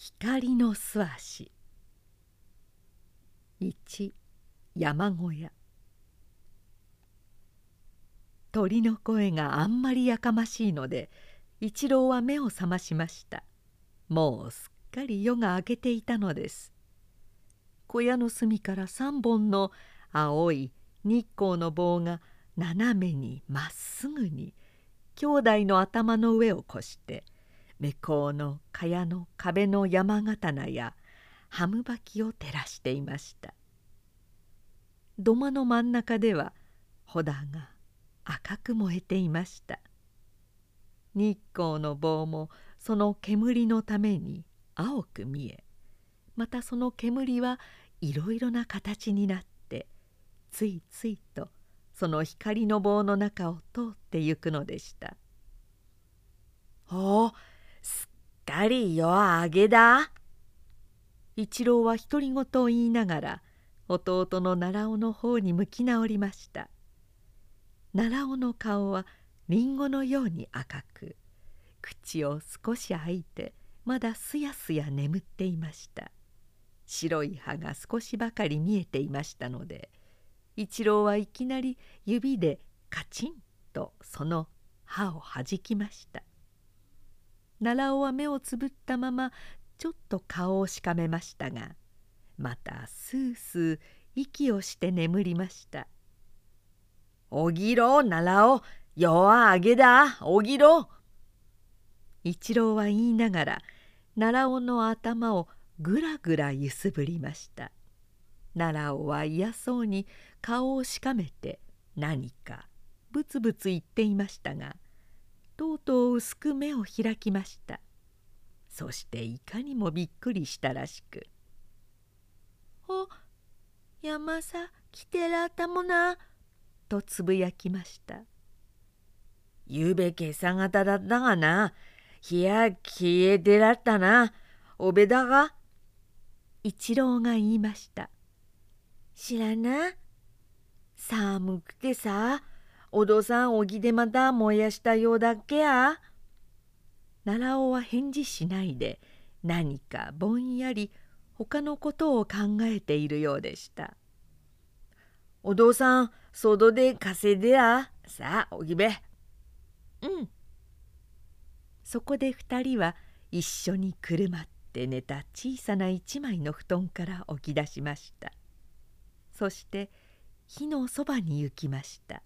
光の素足。1山小屋。鳥の声があんまりやかましいので一郎は目を覚ましました。もうすっかり夜が明けていたのです。小屋の隅から3本の青い日光の棒が斜めにまっすぐに兄弟の頭の上を越して向こうの蚊帳の壁の山刀やハムバキを照らしていました。土間の真ん中では穂だが赤く燃えていました。日光の棒もその煙のために青く見えまたその煙はいろいろな形になってついついとその光の棒の中を通ってゆくのでした「おすっかり夜明けだ」一郎は独り言を言いながら弟の奈良尾の方に向き直りました。奈良尾の顔はりんごのように赤く口を少し開いてまだすやすや眠っていました。白い歯が少しばかり見えていましたので一郎はいきなり指でカチンとその歯をはじきました。奈良尾は目をつぶったままちょっと顔をしかめましたがまたスースー息をして眠りました「おぎろ奈良尾夜はあげだ。おぎろ」一郎は言いながら奈良尾の頭をぐらぐら揺すぶりました。奈良尾は嫌そうに顔をしかめて何かブツブツ言っていましたがとうとう薄く目を開きました。そしていかにもびっくりしたらしく「お山さ来てらったもな」とつぶやきました「ゆうべ今朝方だったがな。日や消えてらったな。おべだが」一郎が言いました「知らな寒くてさ。お父さんおぎでまた燃やしたようだっけや」奈良尾は返事しないで何かぼんやり他のことを考えているようでした「お父さん外で稼いでや。さあおぎべ」うん。そこで2人は一緒にくるまって寝た小さな一枚の布団から起き出しました。そして火のそばに行きました。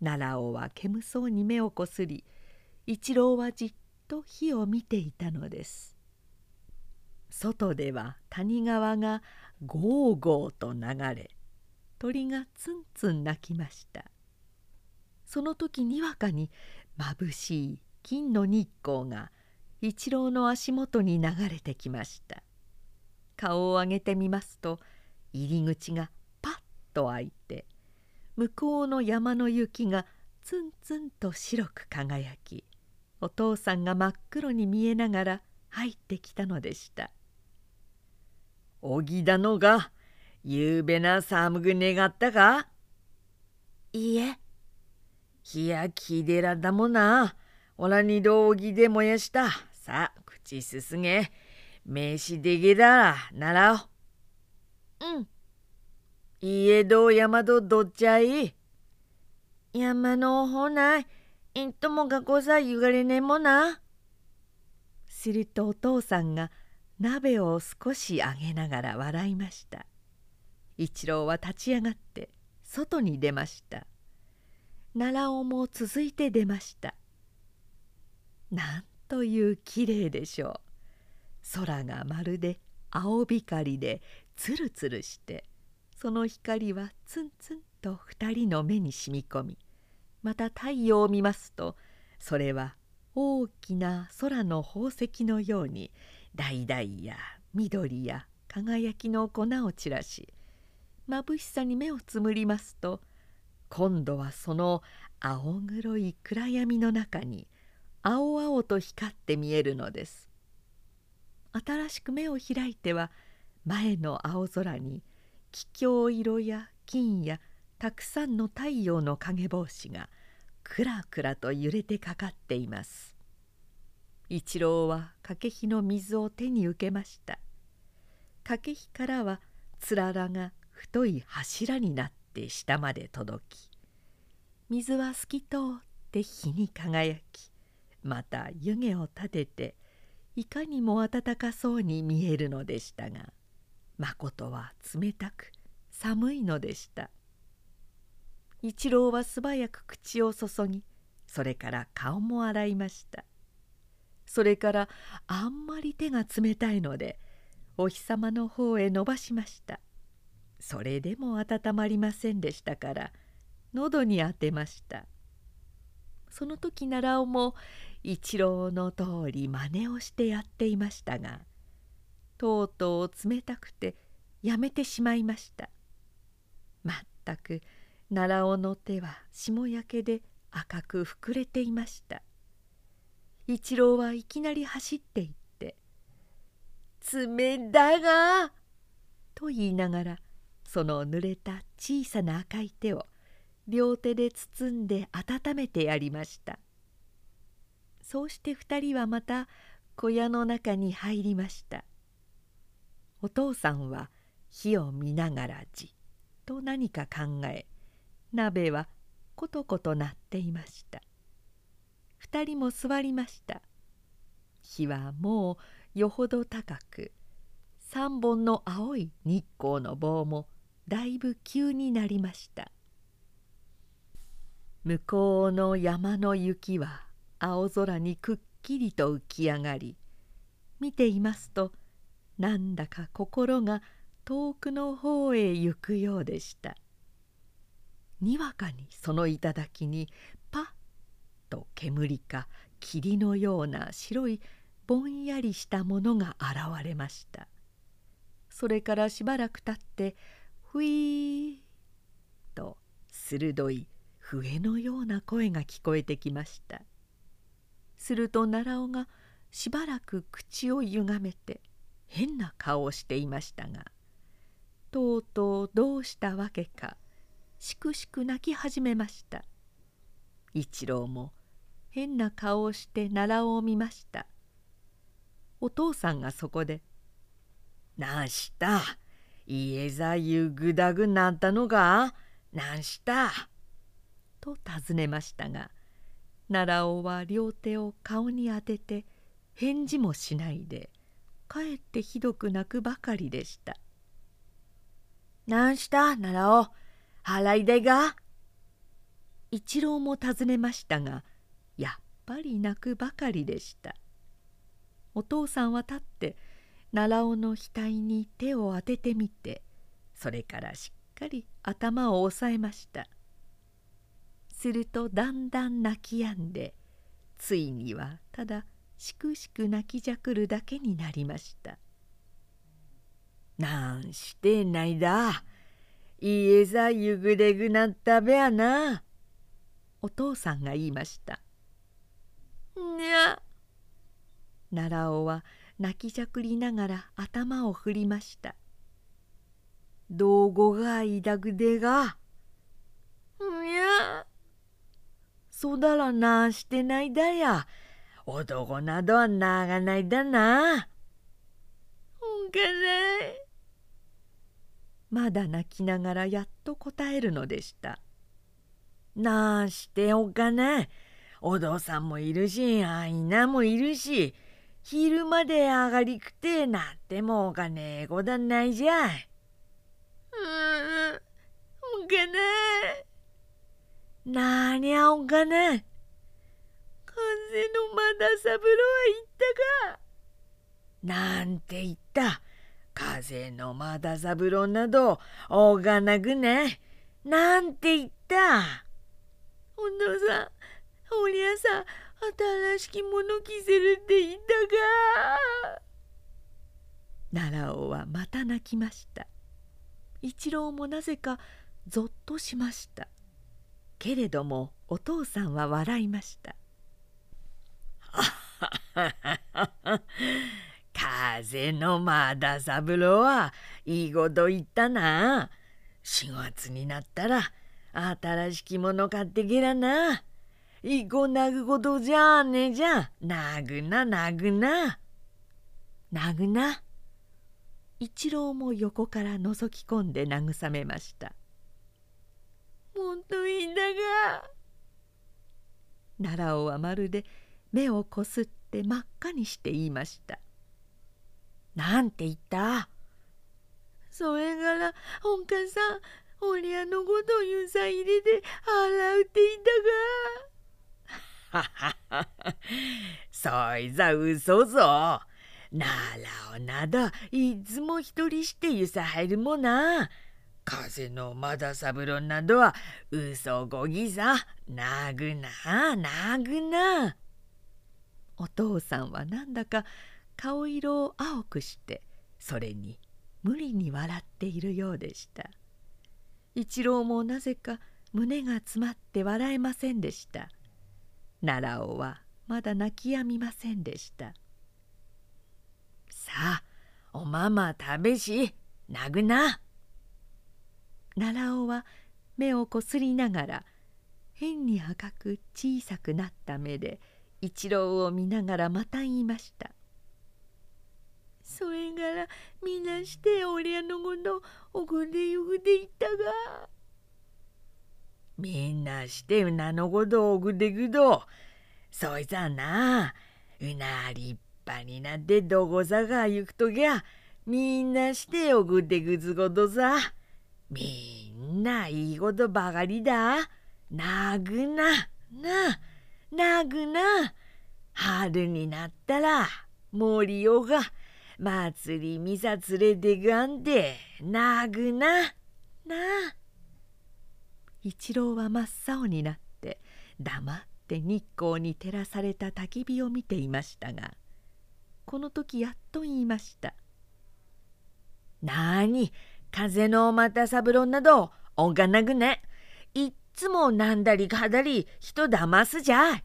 奈良尾は煙そうに目をこすり一郎はじっと火を見ていたのです。外では谷川がゴーゴーと流れ鳥がツンツン鳴きました。その時にわかにまぶしい金の日光が一郎の足元に流れてきました。顔を上げてみますと入り口がパッと開いて向こうの山の雪がツンツンと白く輝きお父さんが真っ黒に見えながら入ってきたのでした「おぎだのがゆうべな寒ぐ願ったか?」「いいえ」「日やきでらだもな。おらにどおぎで燃やした。さあ口すすげ。飯でげだ。ならお」「うん」「家ど山どどっちゃい?」「山のほない」いんともがこさゆがれねもな。するとお父さんが鍋を少し上げながら笑いました。一郎は立ち上がって外に出ました。奈良尾も続いて出ました。なんというきれいでしょう。空がまるで青光でつるつるしてその光はツンツンと二人の目にしみ込みまた太陽を見ますとそれは大きな空の宝石のように橙や緑や輝きの粉を散らし眩しさに目をつむりますと今度はその青黒い暗闇の中に青々と光って見えるのです。新しく目を開いては前の青空に桔梗色や金やたくさんの太陽の影帽子がくらくらと揺れてかかっています。一郎は掛火の水を手に受けました。掛火からはつららが太い柱になって下まで届き水は透き通って火に輝きまた湯気を立てていかにも暖かそうに見えるのでしたがまことは冷たく寒いのでした。一郎は素早く口を注ぎそれから顔も洗いました。それからあんまり手が冷たいのでお日様の方へ伸ばしました。それでも温まりませんでしたから喉に当てました。その時奈良尾も一郎の通り真似をしてやっていましたがとうとう冷たくてやめてしまいました。まったく奈良尾の手は霜焼けで赤く膨れていました。一郎はいきなり走っていって「爪だが!」と言いながらその濡れた小さな赤い手を両手で包んで温めてやりました。そうして二人はまた小屋の中に入りました。お父さんは火を見ながらじっと何か考え鍋はことこと鳴っていました。二人も座りました。火はもうよほど高く三本の青い日光の棒もだいぶ急になりました。向こうの山の雪は青空にくっきりと浮き上がり見ていますとなんだか心が遠くの方へ行くようでした。にわかにその頂にパッと煙か霧のような白いぼんやりしたものが現れました。それからしばらくたってふいーと鋭い笛のような声が聞こえてきました。すると奈良尾がしばらく口をゆがめて変な顔をしていましたがとうとうどうしたわけかしくしく泣き始めました。一郎も変な顔をして奈良を見ました。お父さんがそこで「なんした？家ざゆぐだぐなったのが？なんした?」と尋ねましたが奈良尾は両手を顔に当てて返事もしないでかえってひどく泣くばかりでした「なんした？奈良尾払い出が?」一郎も尋ねましたがやっぱり泣くばかりでした。お父さんは立って奈良尾の額に手を当ててみてそれからしっかり頭を押さえました。するとだんだん泣き止んでついにはただしくしく泣きじゃくるだけになりました「なんしてないだ。家さゆぐでぐなったべやな」お父さんが言いました「にゃ」奈良尾は泣きじゃくりながら頭を振りました「道後がいだぐでが」「にゃ」そだらなしてないだや男などはながないだな。ほんかない。まだ泣きながらやっと答えるのでした。なあしておかない。お父さんもいるし、あいなもいるし、昼まで上がりくてなってもお金えこだないじゃい。うん、おかない。なにゃおかない。風の又三郎は言ったか？なんて言った。風の又三郎などおがなくね。なんて言った。お父さんおりゃさ新しきもの着せるって言ったか？奈良尾はまた泣きました。一郎もなぜかぞっとしました。けれどもお父さんは笑いました。風の又三郎はいいこと言ったな。4月になったら新しきもの買ってけらな。いこなぐことじゃねえじゃなぐななぐな。なぐな。一郎も横から覗き込んで慰めました。もっといいんだが。奈良尾はまるで目をこすって真っ赤にして言いました「なんて言った?」それからおんかさんおりゃのことゆさ入れて洗うって言ったが。はははそいざ嘘ぞ。ならおなどいつも一人してゆさ入るもな。風の又三郎などは嘘ごぎさ。なぐななぐな。お父さんはなんだか顔色を青くしてそれに無理に笑っているようでした一郎もなぜか胸が詰まって笑えませんでした奈良尾はまだ泣きやみませんでしたさあおまま食べしなぐな。奈良尾は目をこすりながら変に赤く小さくなった目で一郎を見ながらまた言いました「それからみなしておりゃのことおぐでゆぐで言ったが」みんなしてうなのことおぐでぐどそいつはなうな立派になってどこさが行くときゃみんなしておぐでぐずことさ。みんないいことばかりだ。なぐな。なあ。なぐな。春になったら森尾が祭りみさ連れてがんでなぐな。な。一郎は真っ青になって黙って日光に照らされた焚き火を見ていましたがこの時やっと言いました「なに風の又三郎などおがなぐね。つもなんだりかだり人だますじゃい。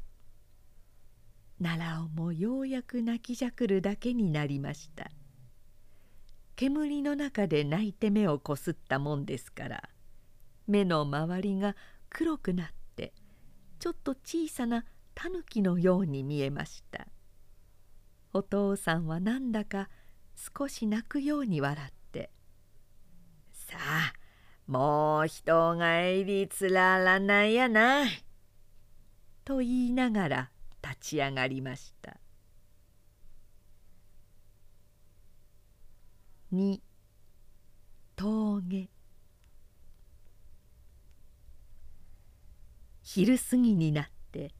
奈良もようやく泣きじゃくるだけになりました。煙の中で泣いて目をこすったもんですから。目の周りが黒くなってちょっと小さなタヌキのように見えました。お父さんはなんだか少し泣くように笑って「さあもう人がえりつららないやな。い」と言いながら立ち上がりました。2峠。昼過ぎになって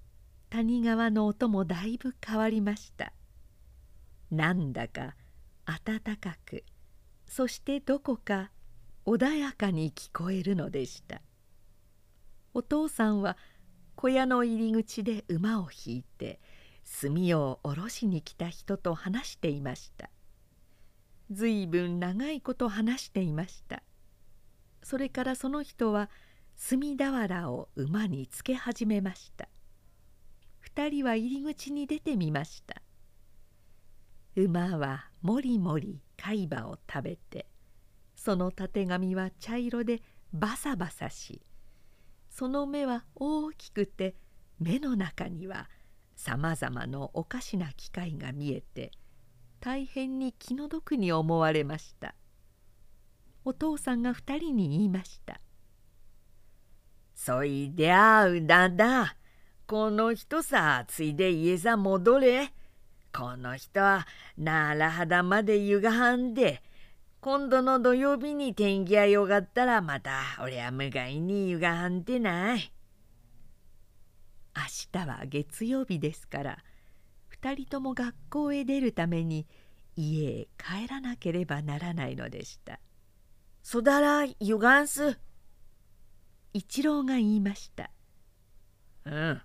谷川の音もだいぶ変わりました。なんだか暖かくそしてどこか穏やかに聞こえるのでした。お父さんは小屋の入り口で馬を引いて炭を下ろしに来た人と話していました。ずいぶん長いこと話していました。それからその人は炭俵を馬につけ始めました。二人は入り口に出てみました。馬はもりもり貝羽を食べてそのたてがみは茶色でバサバサしその目は大きくて目の中にはさまざまのおかしな機械が見えて大変に気の毒に思われました。お父さんが二人に言いました「そいであうだだ。この人さついで家さ戻れ。この人は奈良肌までゆがはんで今度の土曜日に天気がよかったらまた俺は向かいにゆがはんでない。明日は月曜日ですから2人とも学校へ出るために家へ帰らなければならないのでした。そだらゆがんす。一郎が言いました。うん。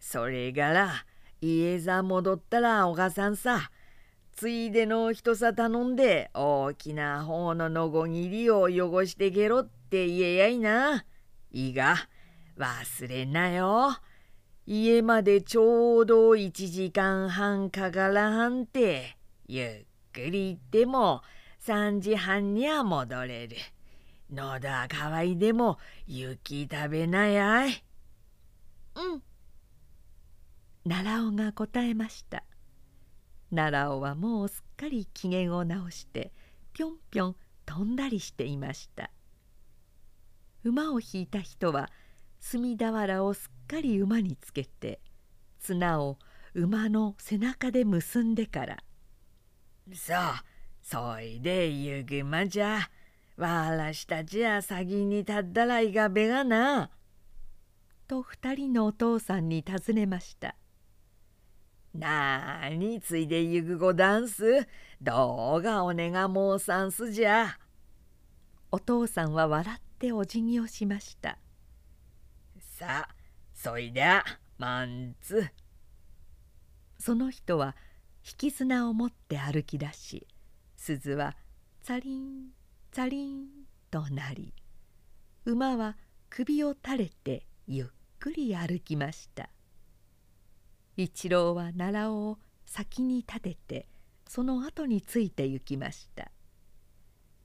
それから家さ戻ったらお母さんさついでの人さ頼んで大きな方ののこぎりを汚してけろって言えやいな。いいが忘れんなよ。家までちょうど1時間半かからはんてゆっくり行っても3時半には戻れる。喉は乾いでも雪食べなやい。うん奈良尾が答えました奈良尾はもうすっかり機嫌を直してぴょんぴょん飛んだりしていました。馬を引いた人は墨俵をすっかり馬につけて綱を馬の背中で結んでから「さあそいでゆぐまじゃ。わらしたちは先に立ったらいがべがな」と二人のお父さんに尋ねました「なあについでゆぐごダンス？どうがおねが申さんすじゃ」お父さんは笑ってお辞儀をしました。さあそいでゃマンツ。その人は引き綱を持って歩き出し鈴はツァリンツァリンとなり馬は首を垂れてゆっくり歩きました。一郎は奈良を先に立ててその後について行きました。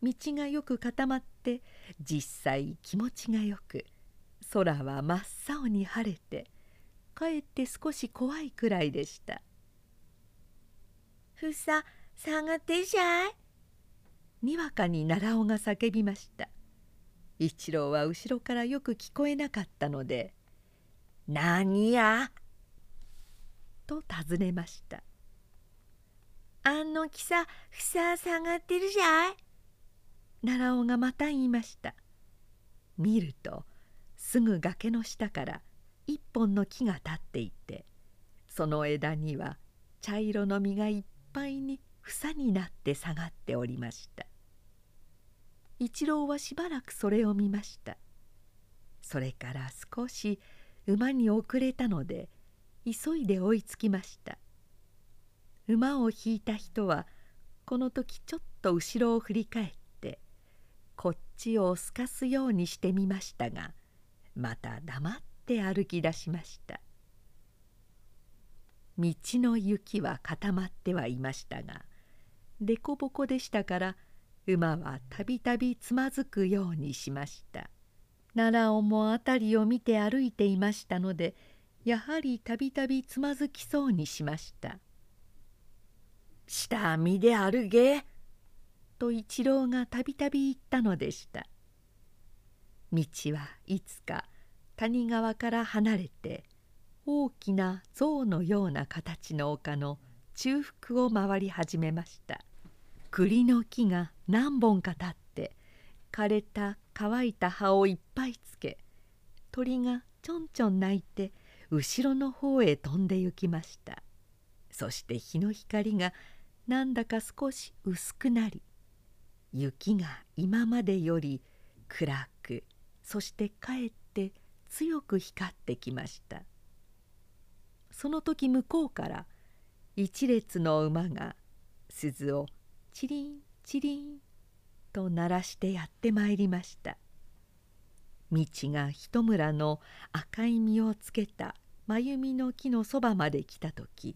道がよく固まって実際気持ちがよく空は真っ青に晴れてかえって少し怖いくらいでした「ふさ下がってじゃい」にわかに奈良尾が叫びました。一郎は後ろからよく聞こえなかったので「何や?」と尋ねました「あの木さふさ下がってるじゃい」奈良尾がまた言いました。見るとすぐ崖の下から一本の木が立っていてその枝には茶色の実がいっぱいに房になって下がっておりました。一郎はしばらくそれを見ました。それから少し馬に遅れたので急いで追いつきました。馬を引いた人はこの時ちょっと後ろを振り返ってこっちをすかすようにしてみましたがまた黙って歩き出しました。道の雪は固まってはいましたが凸凹でしたから馬はたびたびつまずくようにしました。奈良尾も辺りを見て歩いていましたのでやはりたびたびつまずきそうにしました「下見で歩け」と一郎がたびたび言ったのでした。道はいつか谷川から離れて大きな象のような形の丘の中腹を回り始めました。栗の木が何本か立って枯れた乾いた葉をいっぱいつけ鳥がちょんちょん鳴いて後ろの方へ飛んで行きました。そして日の光がなんだか少し薄くなり雪が今までより暗くそしてかえって強く光ってきました。その時向こうから一列の馬が鈴をチリンチリンと鳴らしてやってまいりました。道が一村の赤い実をつけた真弓の木のそばまで来た時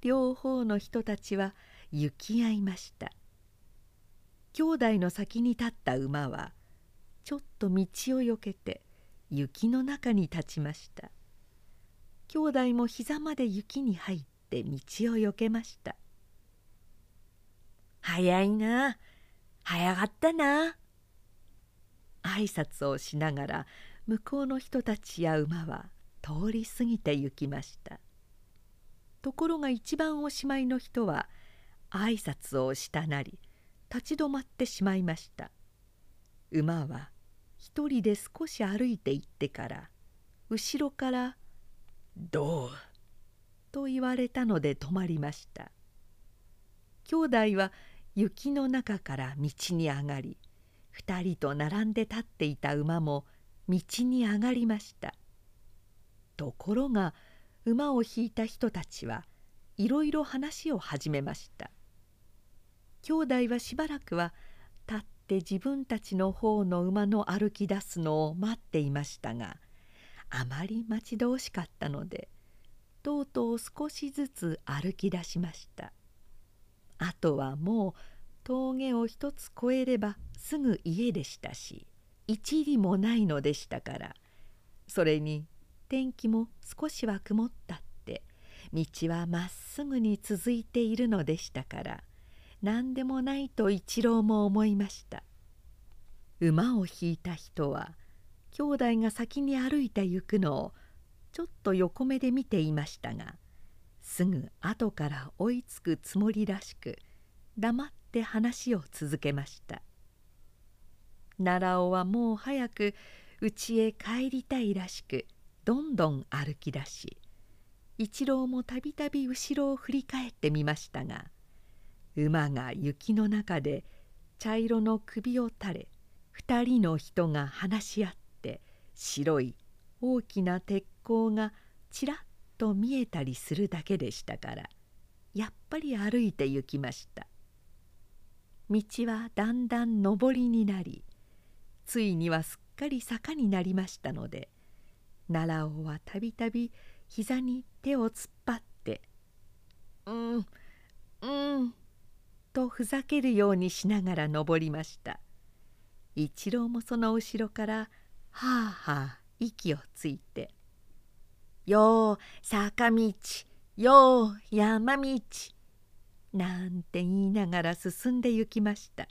両方の人たちは行き合いました。兄弟の先に立った馬はちょっと道をよけて雪の中に立ちました。兄弟も膝まで雪に入って道をよけました。早いな早かったな。挨拶をしながら向こうの人たちや馬は通り過ぎて行きました。ところが一番おしまいの人は挨拶をしたなり立ち止まってしまいました。馬は一人で少し歩いて行ってから後ろから「どう?」と言われたので止まりました。兄弟は雪の中から道に上がり二人と並んで立っていた馬も道に上がりました。ところが馬を引いた人たちはいろいろ話を始めました。兄弟はしばらくは立って自分たちの方の馬の歩き出すのを待っていましたがあまり待ち遠しかったのでとうとう少しずつ歩き出しました。あとはもう峠を一つ越えればすぐ家でしたし一里もないのでしたからそれに天気も少しは曇ったって。道はまっすぐに続いているのでしたから。何でもないと一郎も思いました。馬を引いた人は兄弟が先に歩いて行くのをちょっと横目で見ていましたがすぐ後から追いつくつもりらしく黙って話を続けました。奈良尾はもう早く家へ帰りたいらしくどんどん歩き出し一郎もたびたび後ろを振り返ってみましたが馬が雪の中で茶色の首を垂れ二人の人が話し合って白い大きな鉄鋼がちらっと見えたりするだけでしたからやっぱり歩いて行きました。道はだんだん上りになりついにはすっかり坂になりましたので奈良尾はたびたび膝に手を突っ張って「うんうん」とふざけるようにしながら登りました。一郎もその後ろからはあはあ息をついて「よう坂道よう山道」なんて言いながら進んで行きました。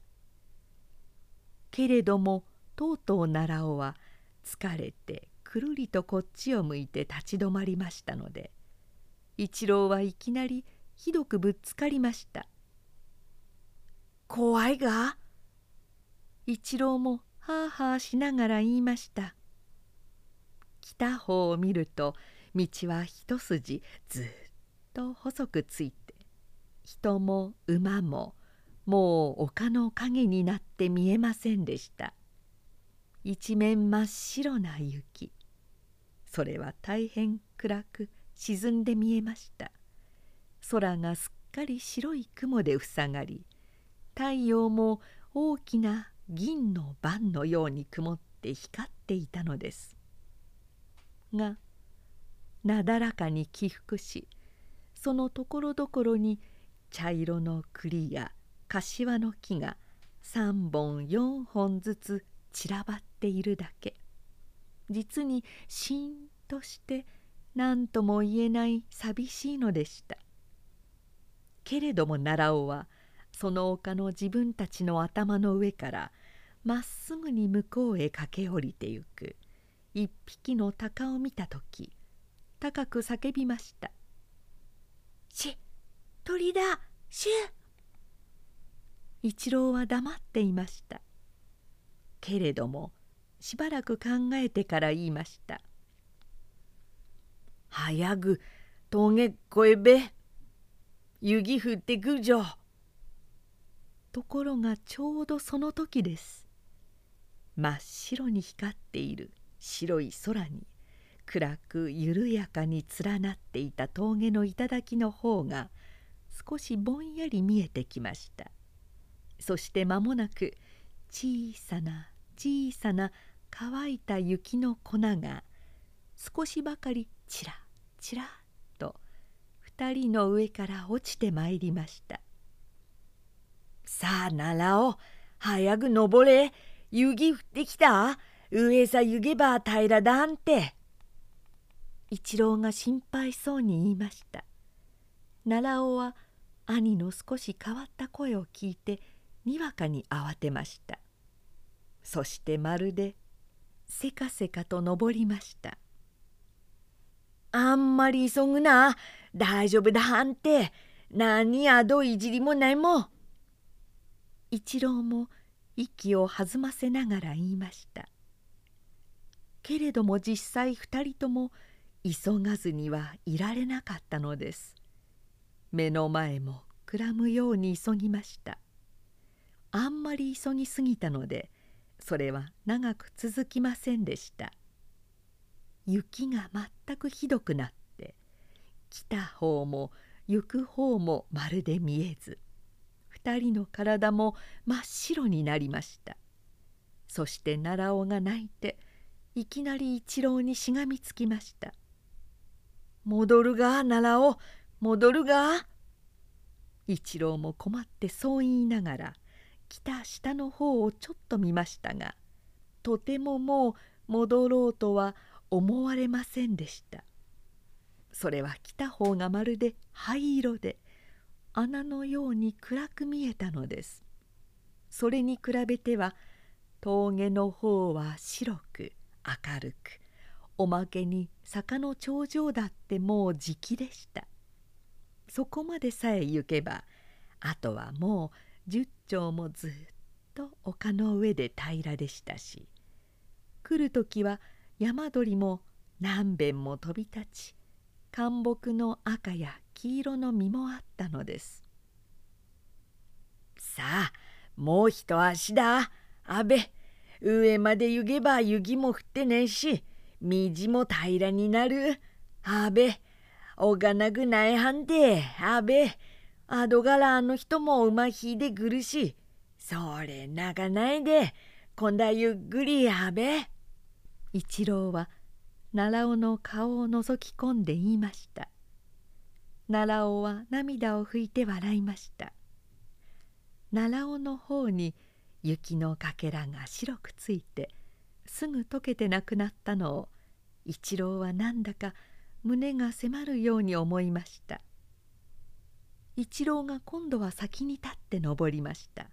けれどもとうとう奈良尾は疲れてくるりとこっちを向いて立ち止まりましたので一郎はいきなりひどくぶつかりました「怖いが?」一郎もはあはあしながら言いました。来た方を見ると道は一筋ずっと細くついて人も馬ももう丘の影になって見えませんでした。一面真っ白な雪。それは大変暗く沈んで見えました。空がすっかり白い雲で塞がり太陽も大きな銀の盤のように曇って光っていたのです。がなだらかに起伏しそのところどころに茶色の栗や柏の木が3本4本ずつ散らばっているだけ。実にしんとして何とも言えない寂しいのでした。けれども奈良尾はその丘の自分たちの頭の上からまっすぐに向こうへ駆け下りてゆく。一匹の鷹を見た時高く叫びました「し鳥だしゅ!」一郎は黙っていました。けれどもしばらく考えてから言いました「早ぐ峠越えべ。雪降ってくじょ」ところがちょうどその時です。真っ白に光っている。白い空に。暗く緩やかに連なっていた峠の頂の方が。少しぼんやり見えてきました。そして間もなく小さな小さな乾いた雪の粉が少しばかりちらちらと二人の上から落ちてまいりました「さあ奈良を早く登れ。雪降ってきた。上さゆげば平らだんて」一郎が心配そうに言いました。奈良尾は兄の少し変わった声を聞いてにわかに慌てました。そしてまるでせかせかと登りました。あんまり急ぐな。大丈夫だはんて。何やどいじりもないも。ん一郎も息を弾ませながら言いました。けれども実際二人とも急がずにはいられなかったのです。目の前もくらむように急ぎました。あんまり急ぎすぎたのでそれは長く続きませんでした。雪が全くひどくなって来た方も行く方もまるで見えず二人の体も真っ白になりました。そして奈良尾が泣いていきなり一郎にしがみつきました「戻るが奈良尾戻るが」一郎も困ってそう言いながら来た下の方をちょっと見ましたがとてももう戻ろうとは思われませんでした。それは来た方がまるで灰色で穴のように暗く見えたのです。それに比べては峠の方は白く明るくおまけに坂の頂上だってもう時期でした。そこまでさえ行けばあとはもう十丁もずっと丘の上で平らでしたし来る時は山鳥も何べんも飛び立ち灌木の赤や黄色の実もあったのです。さあもう一足だ。阿部上まで行けば雪も降ってねえし道も平らになる。阿部おがなくないはんで阿部。あどがらあの人も馬引いてくるしそれ泣かないで。今度はゆっくり阿部一郎は奈良尾の顔を覗き込んで言いました。奈良尾は涙を拭いて笑いました。奈良尾の方に雪のかけらが白くついてすぐ溶けてなくなったのを一郎はなんだか胸が迫るように思いました。一郎が今度は先に立って登りました。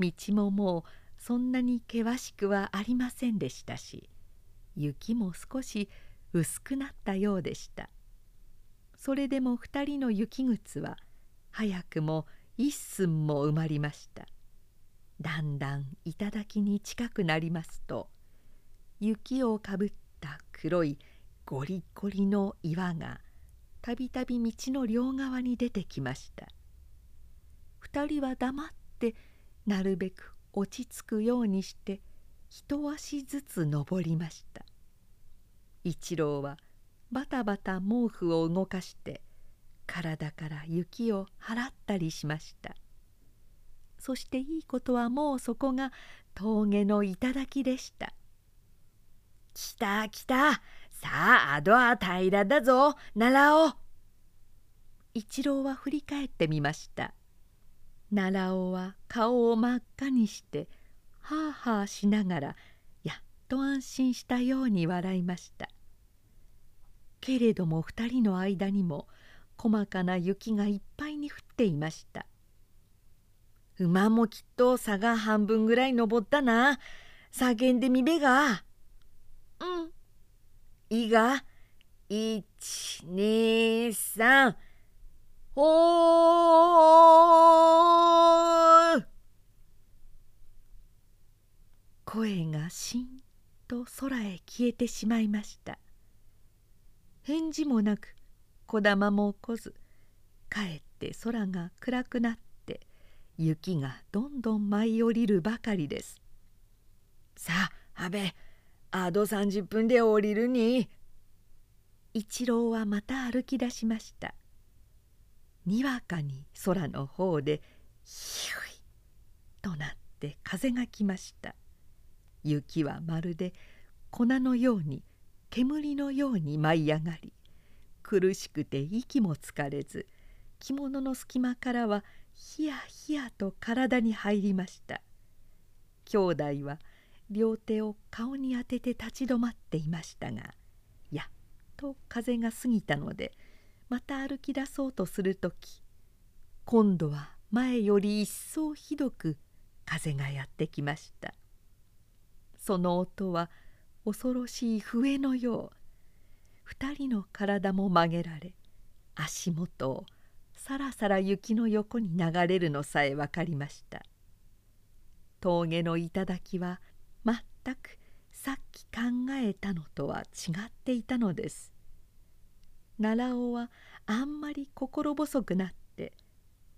道ももうそんなに険しくはありませんでしたし雪も少し薄くなったようでした。それでも二人の雪靴は早くも一寸も埋まりました。だんだん頂に近くなりますと雪をかぶった黒いゴリゴリの岩がたびたび道の両側に出てきました。二人は黙ってなるべく落ち着くようにして一足ずつ登りました。一郎はバタバタ毛布を動かして体から雪を払ったりしました。そしていいことはもうそこが峠の頂でした「来た来たさああどは平らだぞ奈良尾」一郎は振り返ってみました奈良尾は顔を真っ赤にしてはあはあしながらやっと安心したように笑いましたけれども二人の間にも細かな雪がいっぱいに降っていました馬もきっと差が半分ぐらい登ったな。叫んでみべが。うん。いが。一、二、三。おー声がしんと空へ消えてしまいました返事もなくこだまも来ずかえって空が暗くなって雪がどんどん舞い降りるばかりですさあ阿部あと30分で降りるに。一郎はまた歩き出しました。にわかに空の方でヒュイとなって風が来ました。雪はまるで粉のように煙のように舞い上がり苦しくて息もつかれず着物の隙間からはひやひやと体に入りました。兄弟は両手を顔に当てて立ち止まっていましたがやっと風が過ぎたのでまた歩き出そうとする時今度は前より一層ひどく風がやってきました。その音は恐ろしい笛のよう二人の体も曲げられ足元をさらさら雪の横に流れるのさえ分かりました。峠の頂は全くさっき考えたのとは違っていたのです。奈良尾はあんまり心細くなって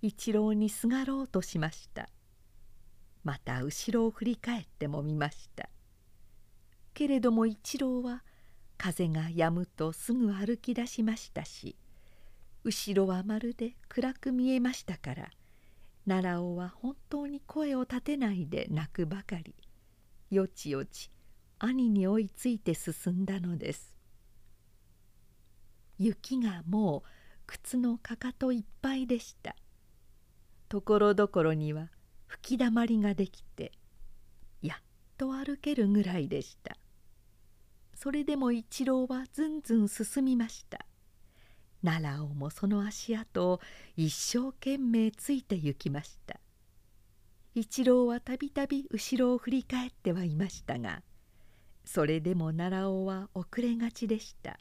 一郎にすがろうとしました。また後ろを振り返ってもみました。けれども一郎は風が止むとすぐ歩き出しましたし後ろはまるで暗く見えましたから奈良尾は本当に声を立てないで泣くばかり。よちよち兄に追いついて進んだのです。雪がもう靴のかかといっぱいでした。ところどころには吹きだまりができてやっと歩けるぐらいでした。それでも一郎はずんずん進みました。奈良尾もその足跡を一生懸命ついて行きました。一郎はたびたび後ろを振り返ってはいましたがそれでも奈良尾は遅れがちでした。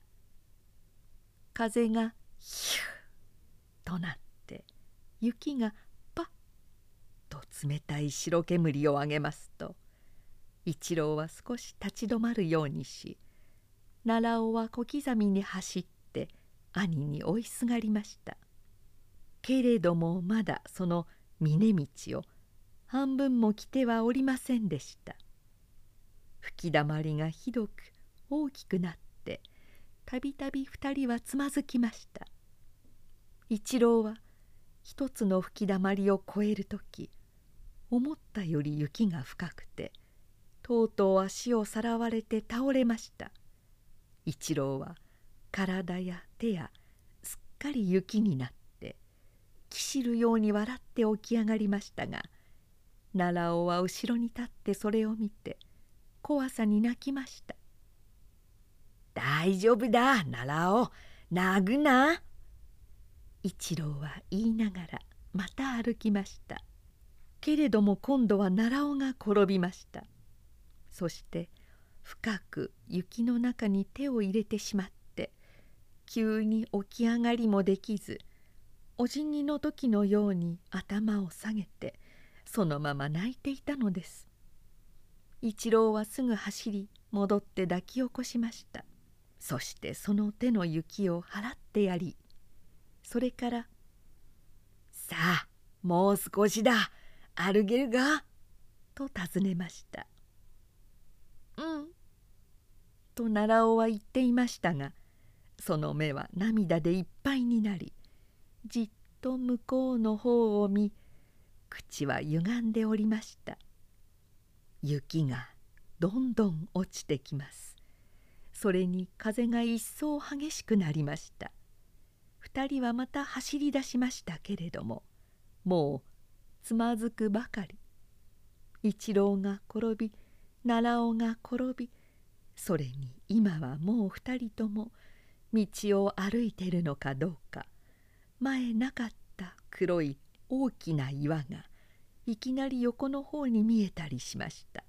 風がヒューとなって雪がパッと冷たい白煙を上げますと一郎は少し立ち止まるようにし奈良尾は小刻みに走って兄に追いすがりました。けれどもまだその峰道を半分も来てはおりませんでした。吹きだまりがひどく大きくなってたびたび二人はつまずきました。一郎は一つの吹きだまりを越える時思ったより雪が深くてとうとう足をさらわれて倒れました。一郎は体や手やすっかり雪になってきしるように笑って起き上がりましたが奈良尾は後ろに立ってそれを見て怖さに泣きました「大丈夫だ奈良尾。泣くな」一郎は言いながらまた歩きました。けれども今度は奈良尾が転びました。そして深く雪の中に手を入れてしまって急に起き上がりもできずお辞儀の時のように頭を下げてそのまま泣いていたのです。一郎はすぐ走り戻って抱き起こしました。そしてその手の雪を払ってやりそれから「さあもう少しだ。歩けるか?」と尋ねました「うん」と奈良尾は言っていましたがその目は涙でいっぱいになりじっと向こうの方を見口は歪んでおりました。雪がどんどん落ちてきます。それに風が一層激しくなりました。二人はまた走り出しましたけれどももうつまずくばかり。一郎が転び奈良尾が転びそれに今はもう二人とも道を歩いてるのかどうか前なかった黒い大きな岩がいきなり横の方に見えたりしました。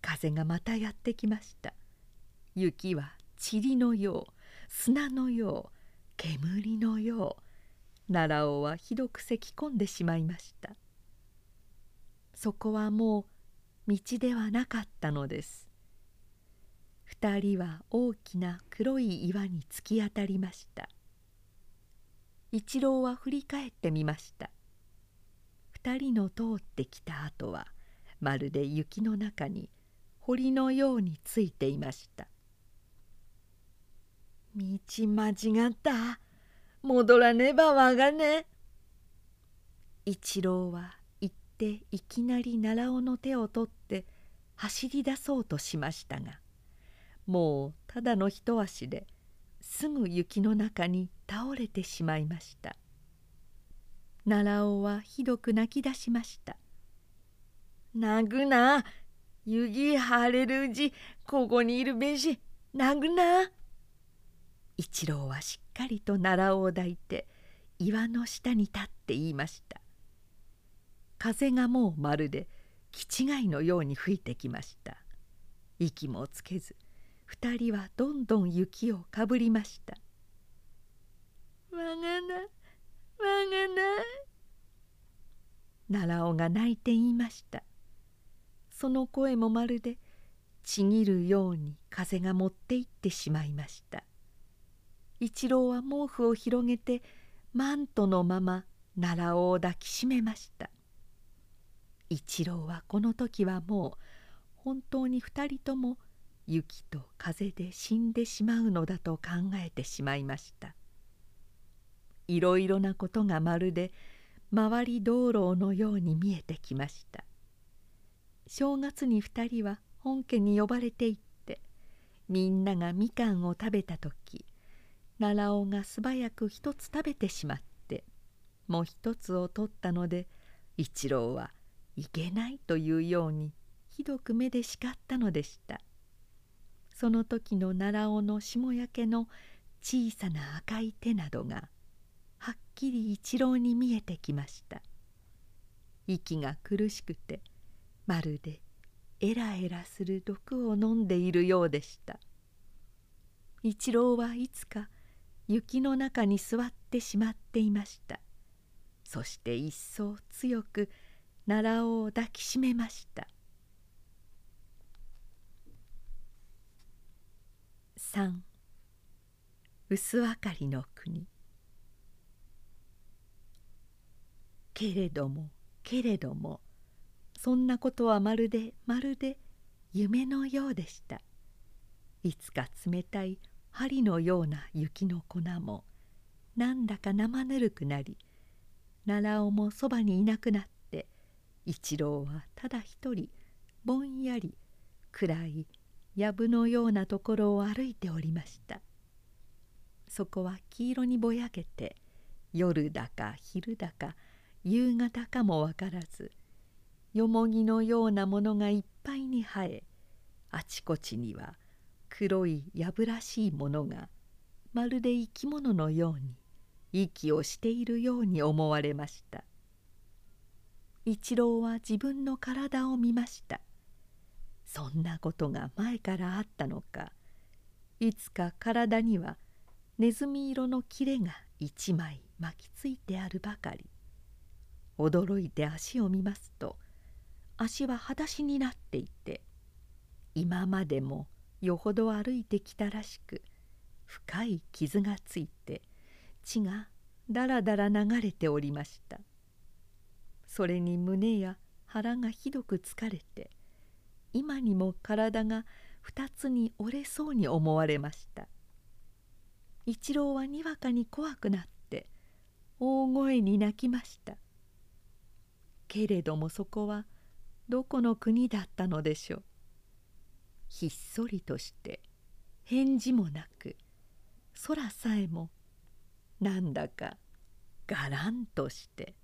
風がまたやってきました。雪は塵のよう砂のよう煙のよう奈良尾はひどく咳き込んでしまいました。そこはもう道ではなかったのです。二人は大きな黒い岩に突き当たりました。一郎は振り返ってみました。二人の通ってきた跡はまるで雪の中に堀のようについていました「道間違った。戻らねばわがね」一郎は言っていきなり奈良尾の手を取って走り出そうとしましたがもうただの一足ですぐ雪の中に倒れてしまいました。奈良尾はひどく泣き出しました「泣くな雪晴れるうちここにいるべし泣くな」一郎はしっかりと奈良尾を抱いて岩の下に立って言いました。風がもうまるで気違いのように吹いてきました。息もつけず二人はどんどん雪をかぶりました「わがなわがな」奈良尾が泣いて言いました。その声もまるでちぎるように風が持って行ってしまいました。一郎は毛布を広げてマントのまま奈良尾を抱きしめました。一郎はこの時はもう本当に二人とも雪と風で死んでしまうのだと考えてしまいました。いろいろなことがまるで回り道路のように見えてきました。正月に2人は本家に呼ばれていってみんながみかんを食べた時奈良尾が素早く一つ食べてしまってもう一つを取ったので一郎はいけないというようにひどく目で叱ったのでした。その時の奈良尾の霜焼けの小さな赤い手などがはっきり一郎に見えてきました。息が苦しくてまるでエラエラする毒を飲んでいるようでした。一郎はいつか雪の中に座ってしまっていました。そして一層強く奈良を抱きしめました。3薄明かりの国。けれどもけれどもそんなことはまるでまるで夢のようでした。いつか冷たい針のような雪の粉もなんだか生ぬるくなり奈良尾もそばにいなくなって一郎はただ一人ぼんやり暗い藪のようなところを歩いておりました。そこは黄色にぼやけて夜だか昼だか夕方かも分からずよもぎのようなものがいっぱいに生えあちこちには黒いやぶらしいものがまるで生き物のように息をしているように思われました。一郎は自分の体を見ました。そんなことが前からあったのか。いつか体にはネズミ色の切れが一枚巻きついてあるばかり。驚いて足を見ますと足は裸足になっていて今までもよほど歩いてきたらしく深い傷がついて血がだらだら流れておりました。それに胸や腹がひどく疲れて今にも体が二つに折れそうに思われました。一郎はにわかに怖くなって大声に泣きました。けれどもそこはどこの国だったのでしょう。ひっそりとして返事もなく空さえもなんだかがらんとして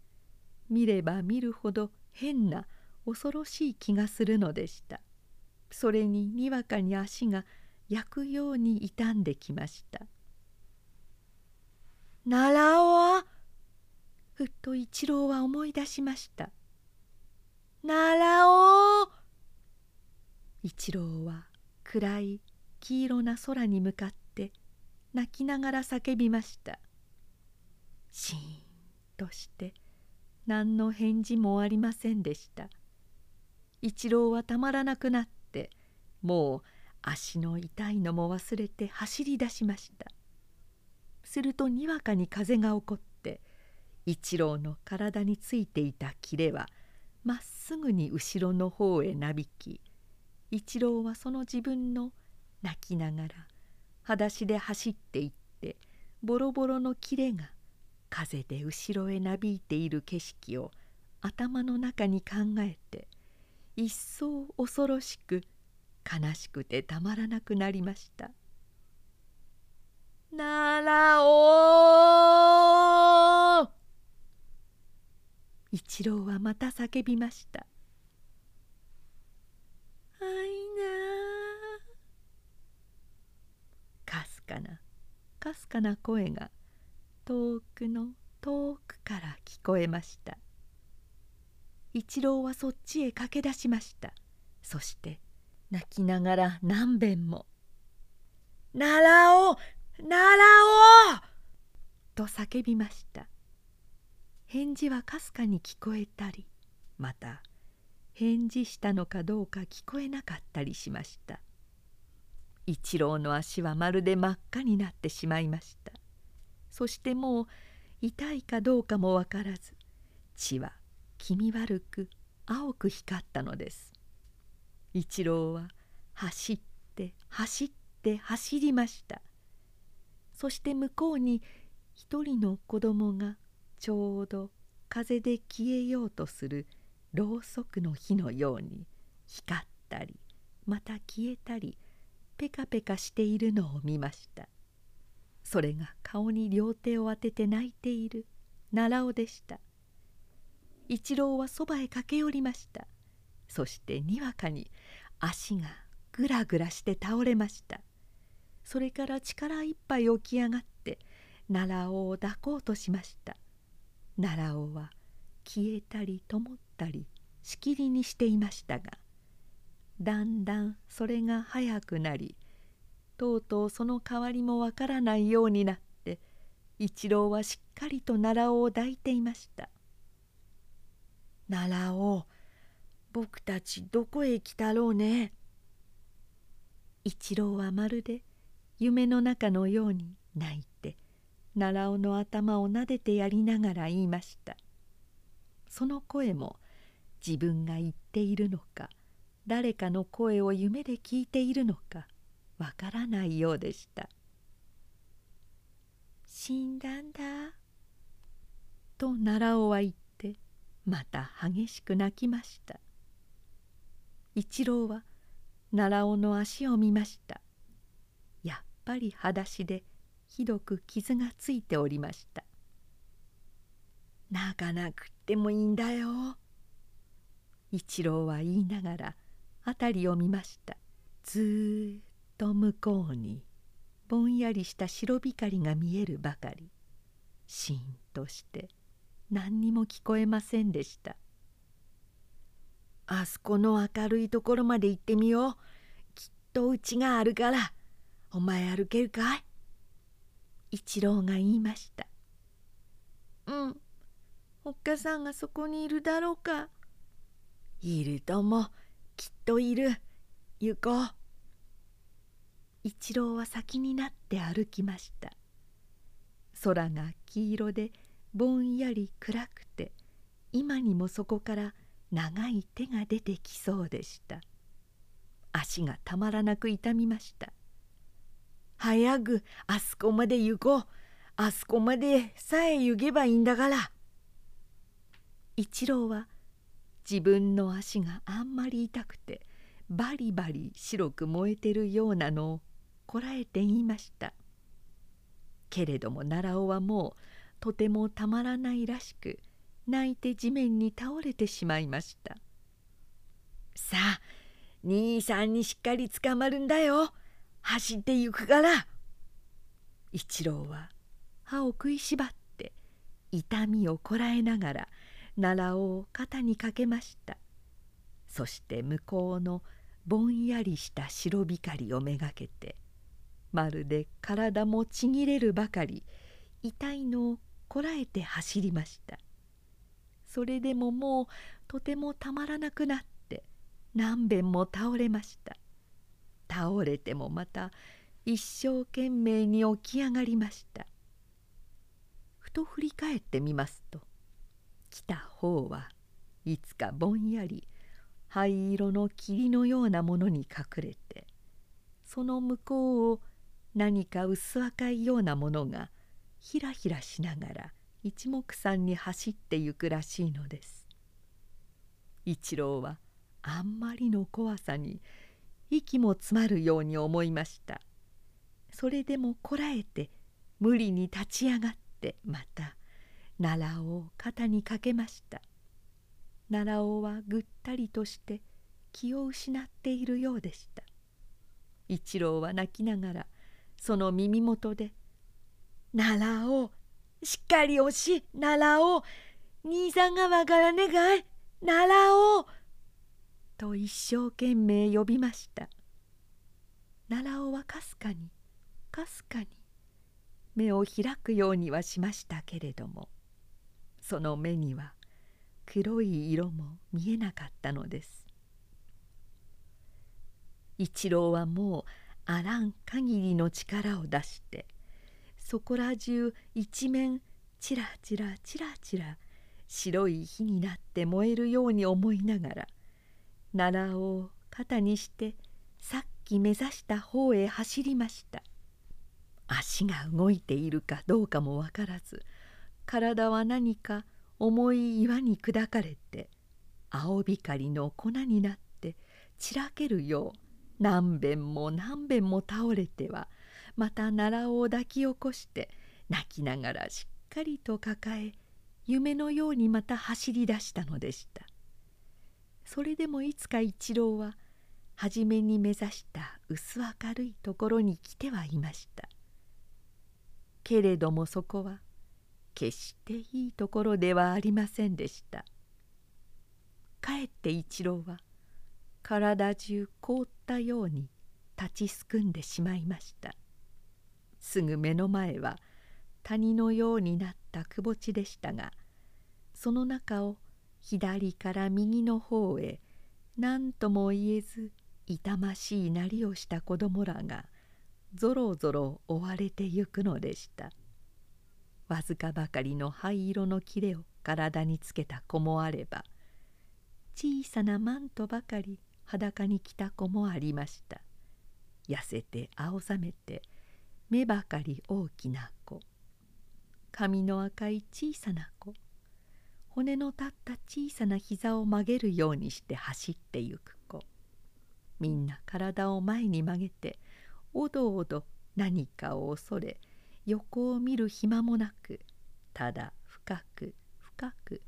見れば見るほど変な恐ろしい気がするのでしたそれににわかに足が焼くように傷んできました「奈良は?」ふっと一郎は思い出しました「奈良を!」一郎は暗い黄色な空に向かって泣きながら叫びましたシーンとして何の返事もありませんでした一郎はたまらなくなってもう足の痛いのも忘れて走り出しました。するとにわかに風が起こって一郎の体についていた切れはまっすぐに後ろの方へなびき一郎はその自分の泣きながら裸足で走っていってボロボロの切れが風で後ろへなびいている景色を頭の中に考えて一層恐ろしく悲しくてたまらなくなりました「ならお一郎はまた叫びました「あいなかすかなかすかな声が遠くの遠くから聞こえました。一郎はそっちへ駆け出しました。そして泣きながら何べんも「奈良を奈良を!」と叫びました。返事はかすかに聞こえたりまた返事したのかどうか聞こえなかったりしました。一郎の足はまるで真っ赤になってしまいました。そしてもう痛いかどうかも分からず血は気味悪く青く光ったのです。一郎は走って走って走りました。そして向こうに一人の子供がちょうど風で消えようとするろうそくの火のように光ったりまた消えたりペカペカしているのを見ました。それが顔に両手を当てて泣いている奈良尾でした。一郎はそばへ駆け寄りました。そしてにわかに足がぐらぐらして倒れました。それから力いっぱい起き上がって奈良尾を抱こうとしました。奈良尾は消えたり灯ったりしきりにしていましたがだんだんそれが早くなりとうとうその代わりもわからないようになって一郎はしっかりと奈良尾を抱いていました「奈良尾僕たちどこへ来たろうね」一郎はまるで夢の中のように泣いて奈良尾の頭をなでてやりながら言いました。その声も自分が言っているのか誰かの声を夢で聞いているのかわからないようでした「死んだんだ」と奈良尾は言ってまた激しく泣きました。一郎は奈良尾の足を見ました。やっぱり裸足でひどく傷がついておりました。泣かなくってもいいんだよ。一郎は言いながら辺りを見ました。ずっと向こうにぼんやりした白光が見えるばかり。しんとして。何にも聞こえませんでした。あそこの明るいところまで行ってみよう。きっとうちがあるから。お前歩けるかい？一郎が言いました。うん。おっかさんがそこにいるだろうか。いるとも。きっといる。行こう。一郎は先になって歩きました。空が黄色でぼんやり暗くて今にもそこから長い手が出てきそうでした。足がたまらなく痛みました。早くあそこまで行こう。あそこまでさえ行けばいいんだから。一郎は自分の足があんまり痛くてバリバリ白く燃えてるようなのをこらえて言いました。けれども奈良尾はもうとてもたまらないらしく泣いて地面に倒れてしまいました。さあ兄さんにしっかりつかまるんだよ。走って行くから。一郎は歯を食いしばって痛みをこらえながら奈良を肩にかけました。そして向こうのぼんやりした白光をめがけてまるで体もちぎれるばかり痛いのをこらえて走りました。それでももうとてもたまらなくなって何べんも倒れました。倒れてもまた一生懸命に起き上がりました。ふと振り返ってみますと来た方はいつかぼんやり灰色の霧のようなものに隠れてその向こうを何か薄赤いようなものがひらひらしながら一目散に走ってゆくらしいのです。一郎はあんまりの怖さに息も詰まるように思いました。それでもこらえて無理に立ち上がってまた奈良を肩にかけました。奈良尾はぐったりとして気を失っているようでした。一郎は泣きながらその耳元で「奈良尾しっかり押し奈良を兄さんがわからねがい。奈良を」と一生懸命呼びました。奈良尾はかすかに。かすかに。目を開くようにはしましたけれども。その目には黒い色も見えなかったのです。一郎はもうあらん限りの力を出してそこら中一面ちらちらちらちら白い火になって燃えるように思いながら奈良を肩にしてさっき目指した方へ走りました。足が動いているかどうかも分からず体は何か重い岩に砕かれて青光の粉になって散らけるよう何べんも何べんも倒れてはまた奈良を抱き起こして泣きながらしっかりと抱え夢のようにまた走り出したのでした。それでもいつか一郎は初めに目指した薄明るいところに来てはいました。けれどもそこは決していいところではありませんでした。かえって一郎は体中凍ったように立ちすくんでしまいました。すぐ目の前は谷のようになったくぼ地でしたがその中を左から右の方へ何とも言えず痛ましいなりをした子供らがぞろぞろ追われてゆくのでした。わずかばかりの灰色の切れを体につけた子もあれば小さなマントばかり裸に着た子もありました。痩せて青ざめて目ばかり大きな子。髪の赤い小さな子。骨の立った小さな膝を曲げるようにして走ってゆく子。みんな体を前に曲げておどおど何かを恐れ横を見る暇もなくただ深く深く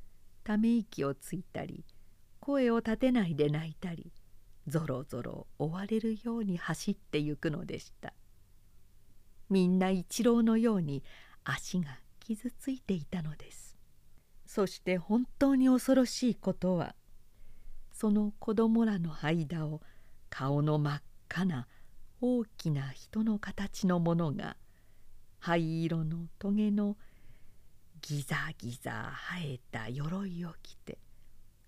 ため息をついたり声を立てないで泣いたりぞろぞろ追われるように走ってゆくのでした。みんな一郎のように足が傷ついていたのです。そして本当に恐ろしいことはその子供らの間を顔の真っ赤な大きな人の形のものが灰色のトゲのギザギザ生えた鎧を着て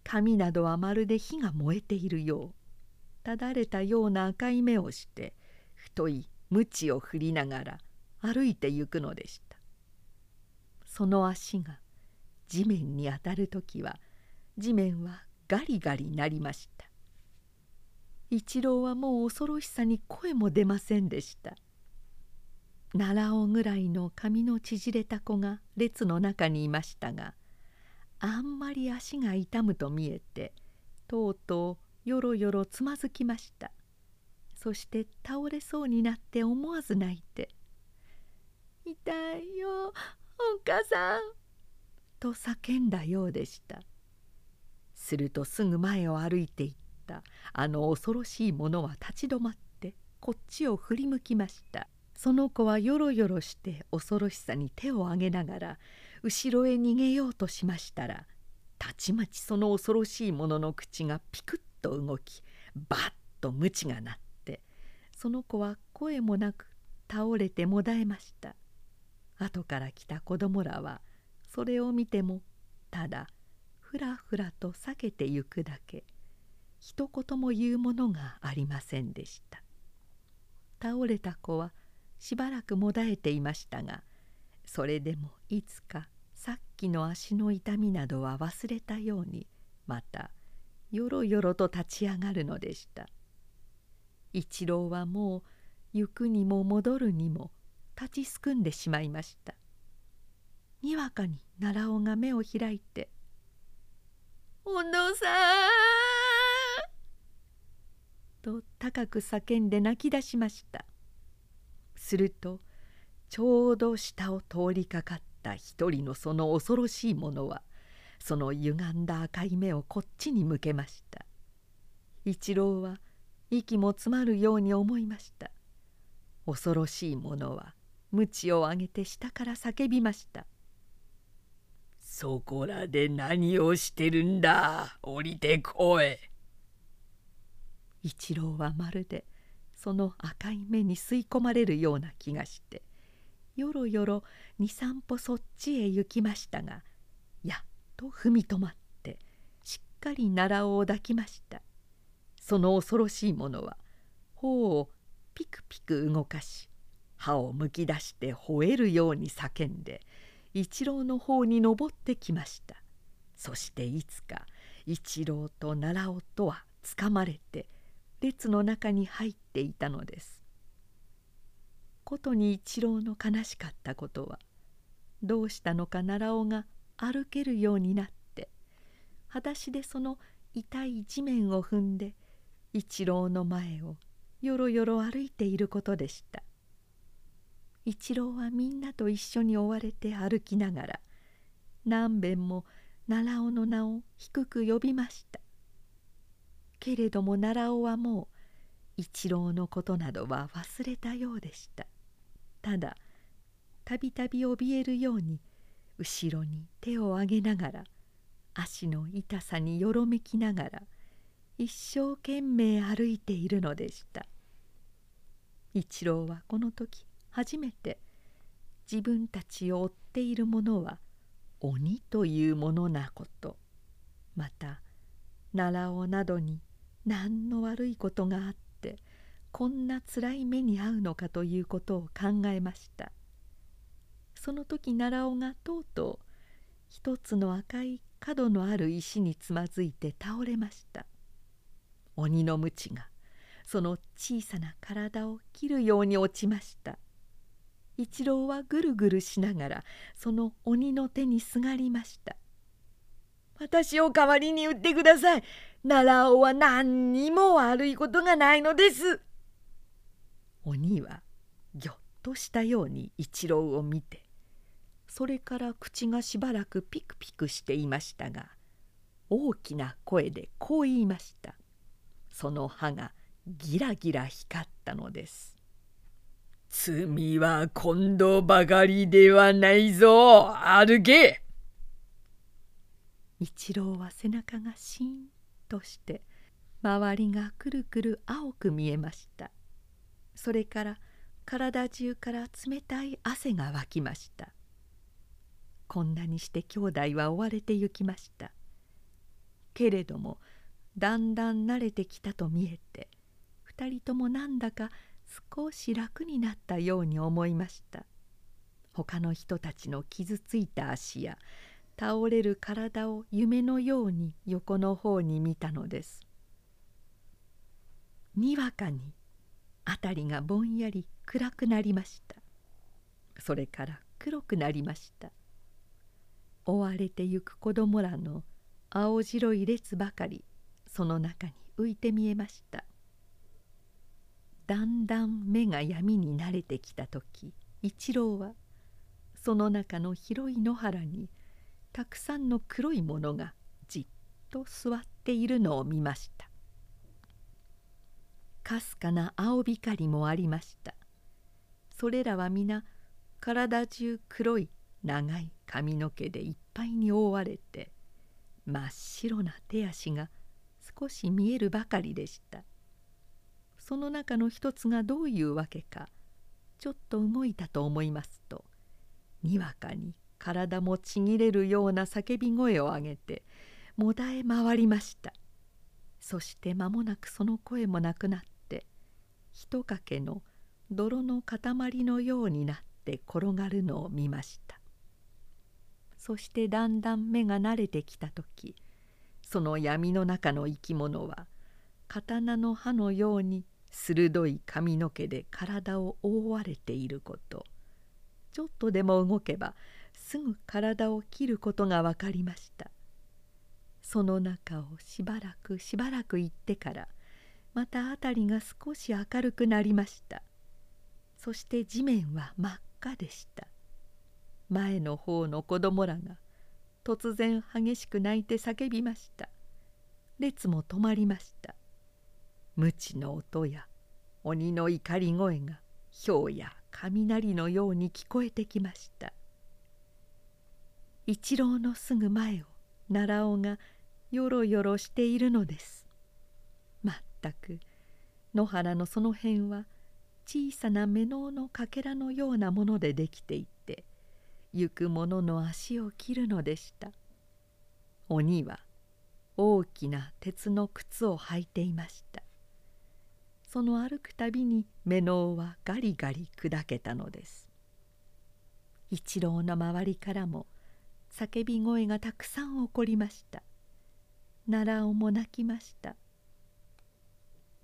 髪などはまるで火が燃えているようただれたような赤い目をして太い鞭を振りながら歩いてゆくのでした。その足が地面に当たる時は地面はガリガリなりました。一郎はもう恐ろしさに声も出ませんでした。奈良尾ぐらいの髪の縮れた子が列の中にいましたがあんまり足が痛むと見えてとうとうよろよろつまずきました。そして倒れそうになって思わず泣いて「痛いよお母さん」と叫んだようでした。するとすぐ前を歩いていったあの恐ろしいものは立ち止まってこっちを振り向きました。その子はよろよろして恐ろしさに手を挙げながら後ろへ逃げようとしましたらたちまちその恐ろしいものの口がピクッと動きバッと鞭が鳴ってその子は声もなく倒れてもだえました。後から来た子供らはそれを見てもただふらふらと避けてゆくだけ。一言も言うものがありませんでした。倒れた子はしばらくもだえていましたがそれでもいつかさっきの足の痛みなどは忘れたようにまたよろよろと立ち上がるのでした。一郎はもう行くにも戻るにも立ちすくんでしまいました。にわかに奈良尾が目を開いて「お父さん!」と高く叫んで泣き出しました。するとちょうど下を通りかかった一人のその恐ろしいものはその歪んだ赤い目をこっちに向けました。一郎は息も詰まるように思いました。恐ろしいものは鞭を上げて下から叫びました「そこらで何をしてるんだ？降りてこい」一郎はまるでその赤い目に吸い込まれるような気がしてよろよろ23歩そっちへ行きましたがやっと踏み止まってしっかり奈良を抱きましたその恐ろしいものは頬をピクピク動かし歯をむき出して吠えるように叫んで一郎の方に登ってきました。そしていつか一郎と奈良尾とはつかまれて列の中に入っていたのです。ことに一郎の悲しかったことはどうしたのか奈良尾が歩けるようになって裸足でその痛い地面を踏んで一郎の前をよろよろ歩いていることでした。一郎はみんなと一緒に追われて歩きながら何べんも奈良尾の名を低く呼びました。けれども奈良尾はもう一郎のことなどは忘れたようでした。ただたびたび怯えるように後ろに手を上げながら足の痛さによろめきながら一生懸命歩いているのでした。一郎はこの時初めて自分たちを追っているものは鬼というものなこと。また奈良尾などに何の悪いことがあってこんなつらい目に遭うのかということを考えました。その時奈良尾がとうとう一つの赤い角のある石につまずいて倒れました。鬼の鞭がその小さな体を切るように落ちました。一郎はぐるぐるしながらその鬼の手にすがりました。私を代わりに売ってください。奈良尾は何にも悪いことがないのです。鬼はぎょっとしたように一郎を見てそれから口がしばらくピクピクしていましたが大きな声でこう言いました。その歯がギラギラ光ったのです。罪は今度ばかりではないぞ。歩け。一郎は背中がシーンとして周りがくるくる青く見えました。それから体中から冷たい汗が湧きました。こんなにして兄弟は追われて行きました。けれどもだんだん慣れてきたと見えて2人ともなんだか少し楽になったように思いました。他の人たちの傷ついた足や倒れる体を夢のように横の方に見たのです。にわかに辺りがぼんやり暗くなりました。それから黒くなりました。追われてゆく子供らの青白い列ばかり。その中に浮いて見えました。だんだん目が闇に慣れてきた時一郎はその中の広い野原にたくさんの黒いものがじっと座っているのを見ました。かすかな青光もありました。それらは皆体中黒い長い髪の毛でいっぱいに覆われて真っ白な手足が少し見えるばかりでした。その中の一つがどういうわけかちょっと動いたと思いますとにわかに体もちぎれるような叫び声を上げてもだえ回りました。そして間もなくその声もなくなって一かけの泥の塊のようになって転がるのを見ました。そしてだんだん目が慣れてきた時その闇の中の生き物は刀の刃のように鋭い髪の毛で体を覆われていること。ちょっとでも動けばすぐ体を切ることが分かりました。その中をしばらくしばらく行ってからまた辺りが少し明るくなりました。そして地面は真っ赤でした。前の方の子供らが突然激しく泣いて叫びました。列も止まりました。無知の音や鬼の怒り声が氷や雷のように聞こえてきました。一郎のすぐ前を奈良尾がよろよろしているのです。まったく野原のその辺は小さな目ののかけらのようなものでできていて行く者の足を切るのでした。鬼は大きな鉄の靴を履いていました。その歩くたびに目の尾はガリガリ砕けたのです。一郎の周りからも叫び声がたくさん起こりました。奈良尾も泣きました。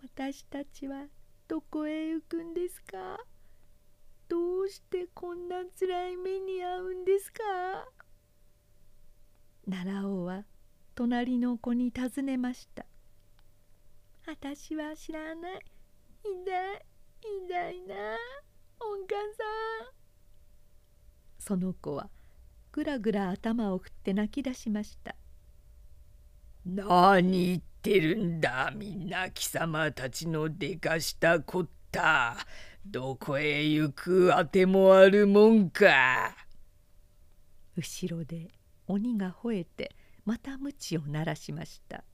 私たちはどこへ行くんですか？どうしてこんなつらい目に遭うんですか？奈良王は隣の子に尋ねました「私は知らない。痛い。痛いな。お母さん」その子はぐらぐら頭を振って泣き出しました「何言ってってるんだみんな。貴様たちのでかしたこった。どこへ行くあてもあるもんか。後ろで鬼が吠えてまた鞭を鳴らしました。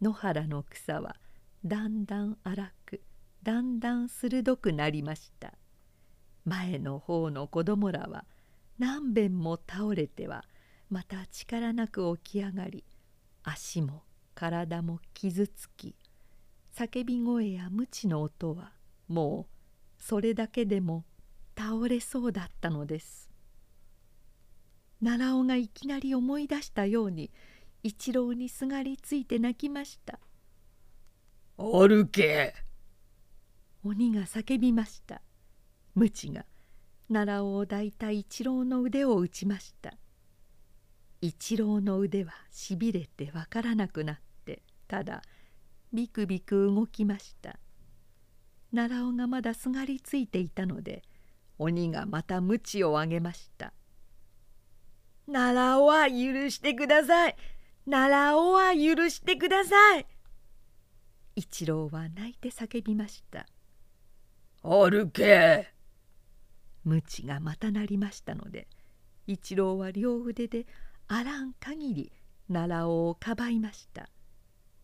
野原の草はだんだん荒くだんだん鋭くなりました。前の方の子供らは何べんも倒れてはまた力なく起き上がり足も体も傷つき叫び声や鞭の音はもうそれだけでも倒れそうだったのです。奈良尾がいきなり思い出したように一郎にすがりついて泣きました「歩け!」鬼が叫びました。鞭が奈良尾を抱いた一郎の腕を打ちました。一郎の腕はしびれてわからなくなってただビクビク動きました奈良尾がまだすがりついていたので鬼がまた鞭を上げました「奈良尾は許してください。奈良尾は許してください」一郎は泣いて叫びました「歩け!」鞭がまた鳴りましたので一郎は両腕であらん限り奈良尾をかばいました。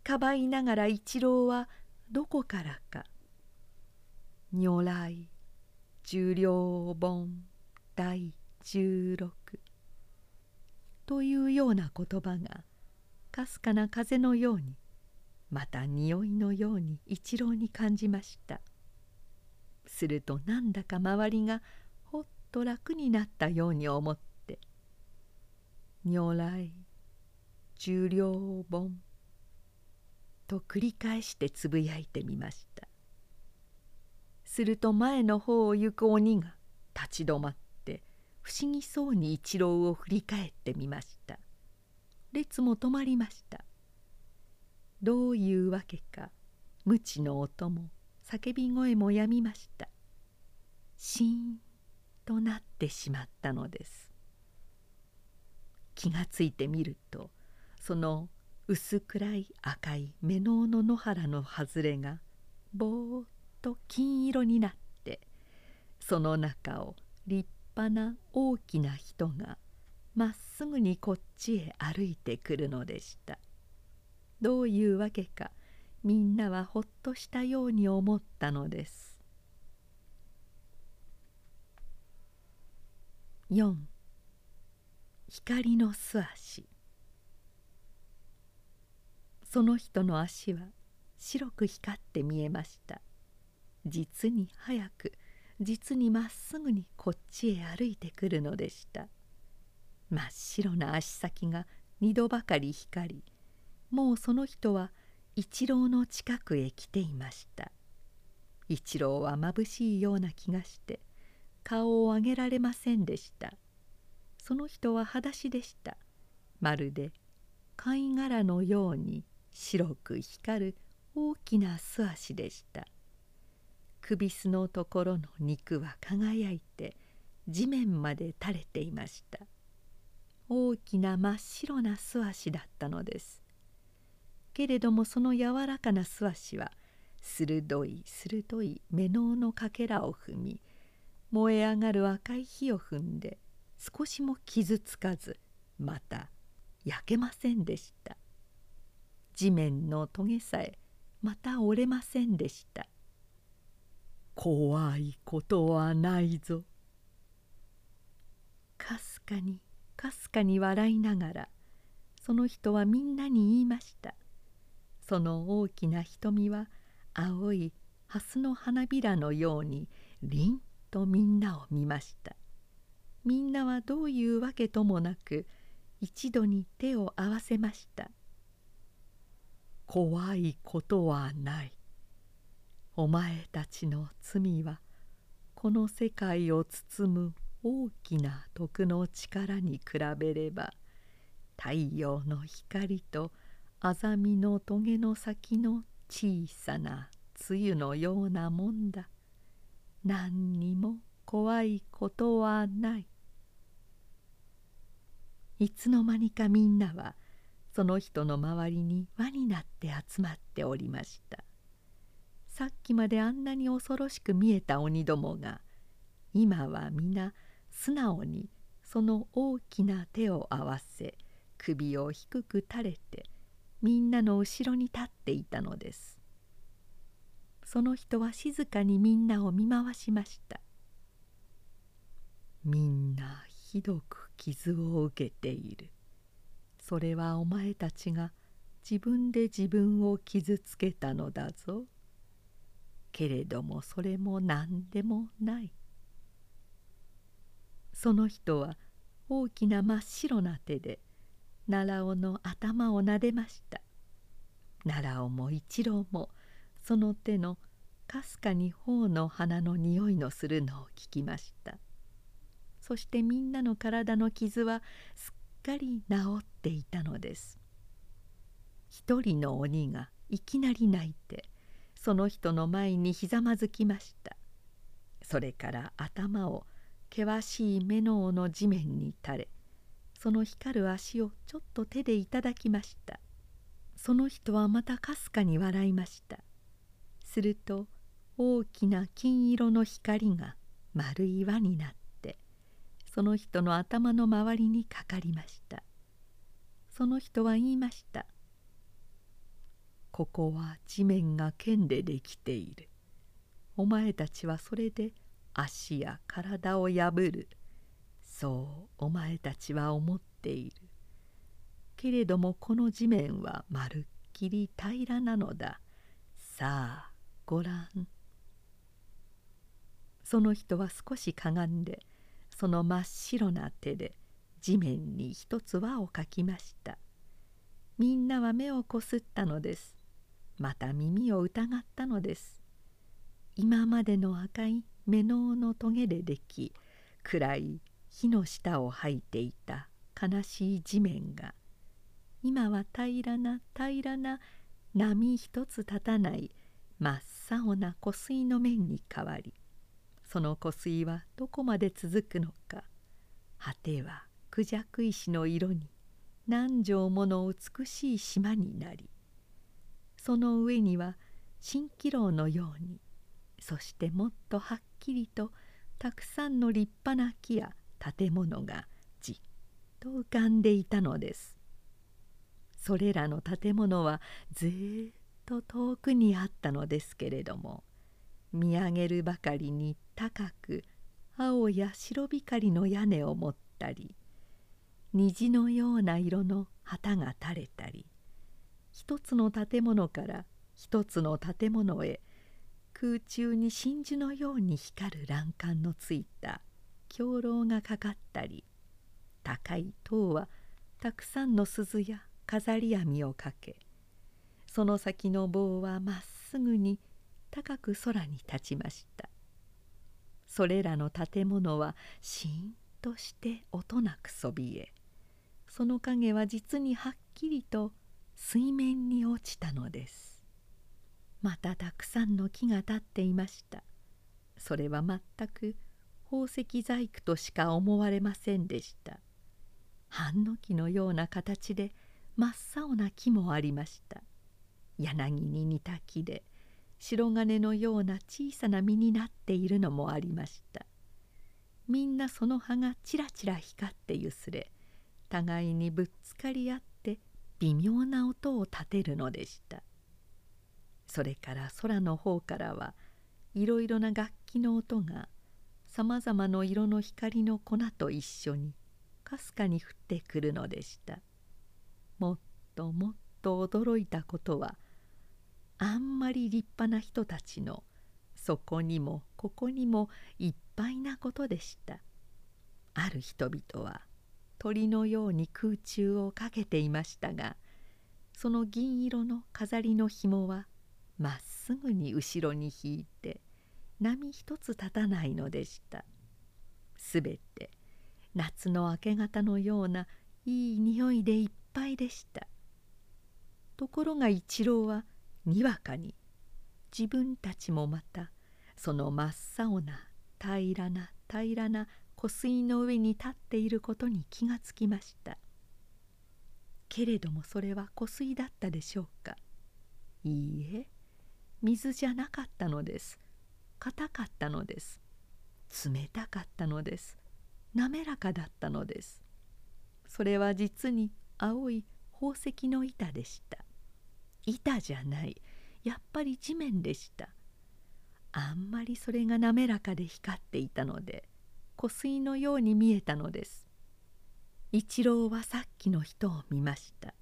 かばいながら一郎はどこからか「如来。十両本。第十六」というような言葉がかすかな風のようにまた匂いのように一郎に感じました。するとなんだか周りがほっと楽になったように思って「如来。十両本」と繰り返してつぶやいてみました。すると前の方を行く鬼が立ち止まって不思議そうに一郎を振り返ってみました。列も止まりました。どういうわけか鞭の音も叫び声もやみました。シーンとなってしまったのです。気がついてみるとその薄暗い赤い目のの野原の外れがぼーっと金色になってその中を立派な大きな人がまっすぐにこっちへ歩いてくるのでした。どういうわけかみんなはほっとしたように思ったのです。4光の素足。その人の足は白く光って見えました。実に早く実にまっすぐにこっちへ歩いてくるのでした。真っ白な足先が二度ばかり光りもうその人は一郎の近くへ来ていました。一郎はまぶしいような気がして顔を上げられませんでした。その人は裸足でした。まるで貝殻のように白く光る大きな素足でした。首すのところの肉は輝いて地面まで垂れていました。大きな真っ白な素足だったのです。けれどもその柔らかな素足は鋭い鋭い目ののかけらを踏み燃え上がる赤い火を踏んで少しも傷つかずまた焼けませんでした。地面のトゲさえまた折れませんでした。怖いことはないぞ。かすかにかすかに笑いながらその人はみんなに言いました。その大きな瞳は青い蓮の花びらのように凛とみんなを見ました。みんなはどういうわけともなく一度に手を合わせました。怖いことはない。お前たちの罪はこの世界を包む大きな徳の力に比べれば太陽の光とあざみの棘の先の小さな露のようなもんだ。何にも怖いことはない。いつの間にかみんなはその人の周りに輪になって集まっておりました。さっきまであんなに恐ろしく見えた鬼どもが今は皆素直にその大きな手を合わせ首を低く垂れてみんなの後ろに立っていたのです。その人は静かにみんなを見回しました。みんなひどく傷を受けている。それはお前たちが自分で自分を傷つけたのだぞ。けれどもそれも何でもない。その人は大きな真っ白な手で奈良尾の頭を撫でました。奈良尾も一郎もその手のかすかに頬の花の匂いのするのを聞きました。そしてみんなの体の傷はすっかり治っていたのです。一人の鬼がいきなり泣いてその人の前にひざまずきました。それから頭を険しい目の緒の地面に垂れその光る足をちょっと手でいただきました。その人はまたかすかに笑いました。すると大きな金色の光が丸い輪になってその人の頭の周りにかかりました。その人は言いました「ここは地面が剣でできている。お前たちはそれで足や体を破る。そうお前たちは思っている。けれどもこの地面はまるっきり平らなのだ。さあごらん。その人は少しかがんでその真っ白な手で地面に一つ輪をかきました。みんなは目をこすったのです。また耳を疑ったのです。今までの赤い目ののトゲででき暗い火の下を吐いていた悲しい地面が今は平らな平らな波一つ立たない真っ青な湖水の面に変わりその湖水はどこまで続くのか果てはクジャク石の色に何畳もの美しい島になりその上には蜃気楼のようにそしてもっとはっきりとたくさんの立派な木や建物がじっと浮かんでいたのです。それらの建物はずっと遠くにあったのですけれども見上げるばかりに高く青や白光の屋根を持ったり虹のような色の旗が垂れたり一つの建物から一つの建物へ空中に真珠のように光る欄干のついた狂楼がかかったり高い塔はたくさんの鈴や飾り網をかけその先の棒はまっすぐに高く空に立ちました。それらの建物はしんとして音なくそびえその影は実にはっきりと水面に落ちたのです。またたくさんの木が立っていました。それは全く宝石細工としか思われませんでした。半の木のような形で真っ青な木もありました。柳に似た木で白金のような小さな実になっているのもありました。みんなその葉がちらちら光ってゆすれ互いにぶっつかり合って微妙な音を立てるのでした。それから空の方からはいろいろな楽器の音がさまざまの色の光の粉と一緒にかすかに降ってくるのでした。もっともっと驚いたことはあんまり立派な人たちのそこにもここにもいっぱいなことでした。ある人々は鳥のように空中をかけていましたがその銀色の飾りの紐はまっすぐに後ろに引いて波一つ立たないのでした。すべて夏の明け方のようないい匂いでいっぱいでした。ところが一郎はにわかに自分たちもまたその真っ青な平らな平らな湖水の上に立っていることに気がつきました。けれどもそれは湖水だったでしょうか。いいえ水じゃなかったのです。硬かったのです。冷たかったのです。滑らかだったのです。それは実に青い宝石の板でした。板じゃない。やっぱり地面でした。あんまりそれが滑らかで光っていたので湖水のように見えたのです一郎はさっきの人を見ました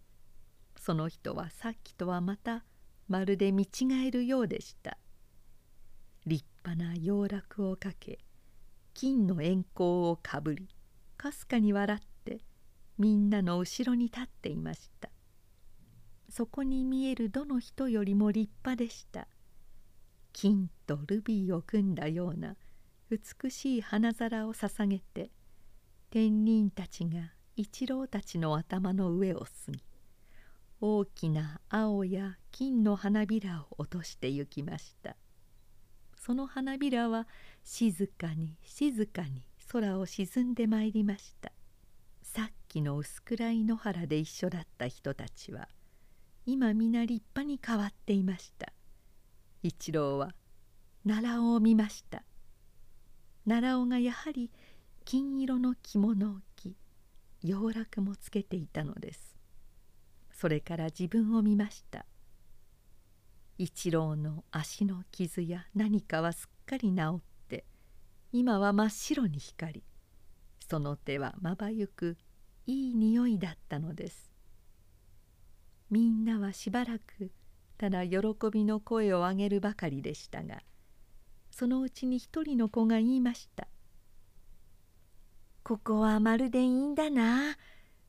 その人はさっきとはまたまるで見違えるようでした立派な洋楽をかけ金の円光をかぶりかすかに笑ってみんなの後ろに立っていましたそこに見えるどの人よりも立派でした金とルビーを組んだような美しい花皿を捧げて天人たちが一郎たちの頭の上を過ぎ大きな青や金の花びらを落として行きました。その花びらは静かに静かに空を沈んでまいりました。さっきの薄暗い野原で一緒だった人たちは今皆立派に変わっていました。一郎は奈良を見ました。奈良尾がやはり金色の着物を着洋楽もつけていたのです。それから自分を見ました。一郎の足の傷や何かはすっかり治って今は真っ白に光りその手はまばゆくいい匂いだったのです。みんなはしばらくただ喜びの声を上げるばかりでしたがそのうちに一人の子が言いました「ここはまるでいいんだな。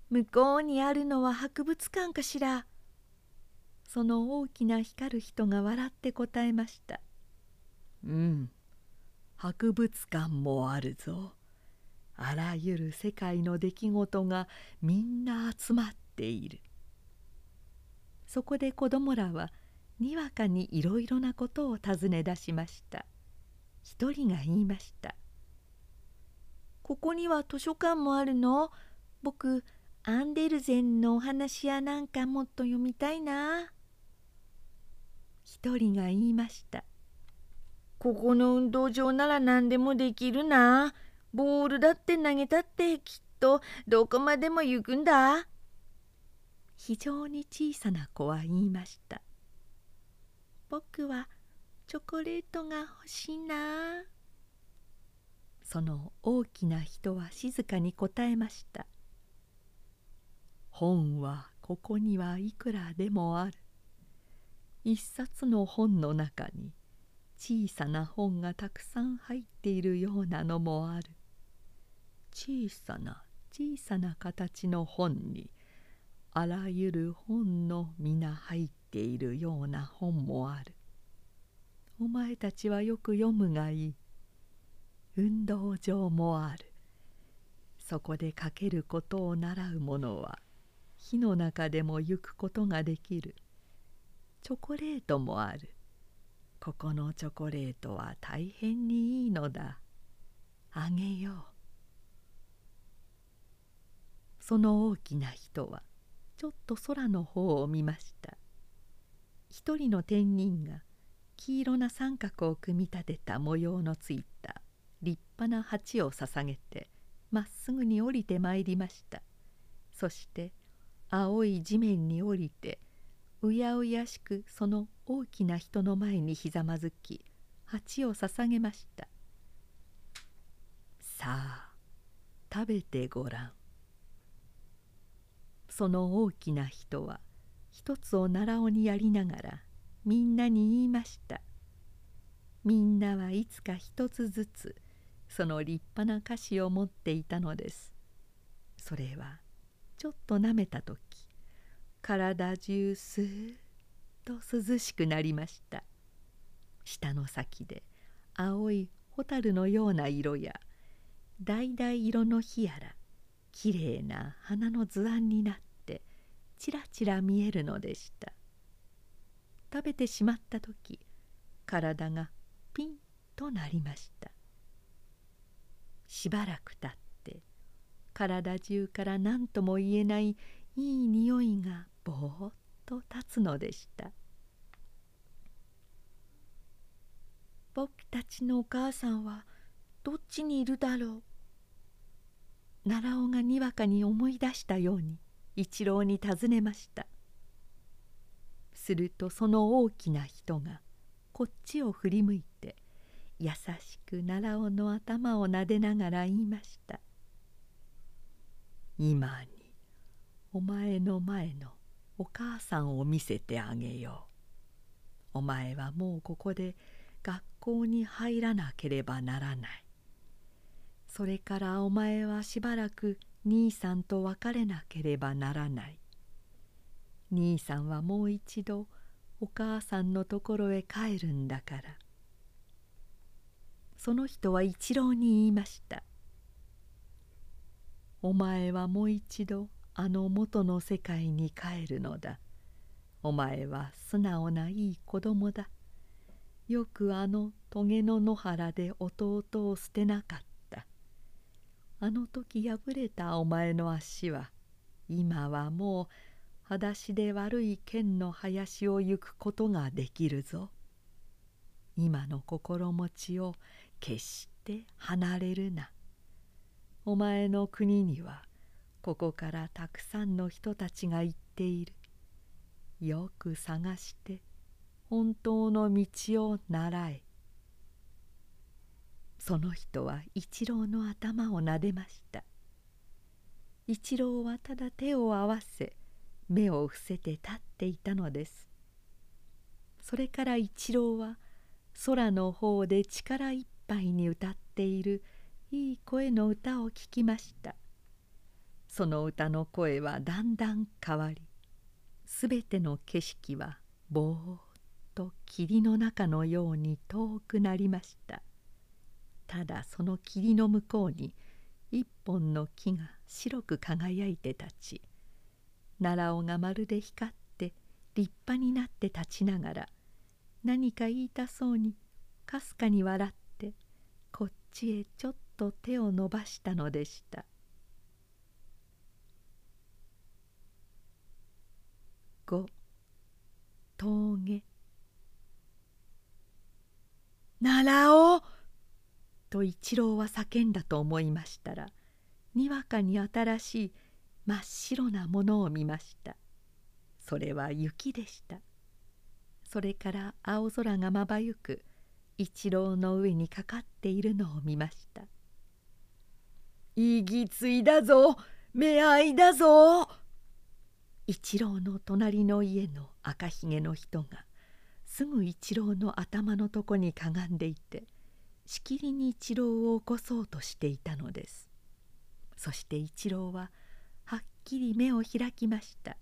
向こうにあるのは博物館かしら」その大きな光る人が笑って答えました「うん。博物館もあるぞ。あらゆる世界の出来事がみんな集まっている」そこで子供らはにわかにいろいろなことを尋ね出しました。一人が言いました「ここには図書館もあるの。僕アンデルゼンのお話やなんかもっと読みたいな」一人が言いました「ここの運動場なら何でもできるな。ボールだって投げたってきっとどこまでも行くんだ」非常に小さな子は言いました「僕はチョコレートが欲しいな」その大きな人は静かに答えました「本はここにはいくらでもある」一冊の本の中に小さな本がたくさん入っているようなのもある。小さな小さな形の本にあらゆる本の皆入っているような本もある。お前たちはよく読むがいい。運動場もある。そこで書けることを習う者は火の中でも行くことができる。チョコレートもある。ここのチョコレートは大変にいいのだ。あげよう。その大きな人はちょっと空の方を見ました一人の天人が黄色な三角を組み立てた模様のついた立派な鉢を捧げてまっすぐに降りてまいりました。そして青い地面に降りてうやうやしくその大きな人の前にひざまずき鉢を捧げました。さあ食べてごらん。その大きな人は一つを奈良尾にやりながらみんなに言いました。みんなはいつか一つずつその立派な菓子を持っていたのです。それはちょっとなめた時体中スーッと涼しくなりました。舌の先で青い蛍のような色や橙色の火やらきれいな花の図案になってちらちら見えるのでした。食べてしまった時体がピンとなりました。しばらくたって体中から何とも言えないいい匂いがぼーっと立つのでした。僕たちのお母さんはどっちにいるだろう奈良尾がにわかに思い出したように一郎に尋ねました。するとその大きな人がこっちを振り向いて優しく奈良尾の頭をなでながら言いました「今にお前の前のお母さんを見せてあげよう。お前はもうここで学校に入らなければならない。それからお前はしばらく兄さんと別れなければならない。兄さんはもう一度お母さんのところへ帰るんだから。その人は一郎に言いました。お前はもう一度あの元の世界に帰るのだ。お前は素直ないい子供だ。よくあの棘の野原で弟を捨てなかった。あの時破れたお前の足は今はもう裸足で悪い剣の林を行くことができるぞ。今の心持ちを決して離れるな。お前の国にはここからたくさんの人たちが行っている。よく探して本当の道を習え。その人は一郎の頭をなでました。一郎はただ手を合わせ目を伏せて立っていたのです。それから一郎は空の方で力いっぱいに歌っているいい声の歌を聞きました。その歌の声はだんだん変わりすべての景色はぼーっと霧の中のように遠くなりましたただその霧の向こうに一本の木が白く輝いて立ち奈良尾がまるで光って立派になって立ちながら何か言いたそうにかすかに笑ってこっちへちょっと手を伸ばしたのでした。五。峠。奈良尾と一郎は叫んだと思いましたらにわかに新しい真っ白なものを見ました。それは雪でした。それから青空がまばゆく一郎の上にかかっているのを見ました「いぎついだぞ目合いだぞ!」一郎の隣の家の赤ひげの人がすぐ一郎の頭のとこにかがんでいてしきりに一郎を起こそうとしていたのです。そして一郎ははきり目を開きました。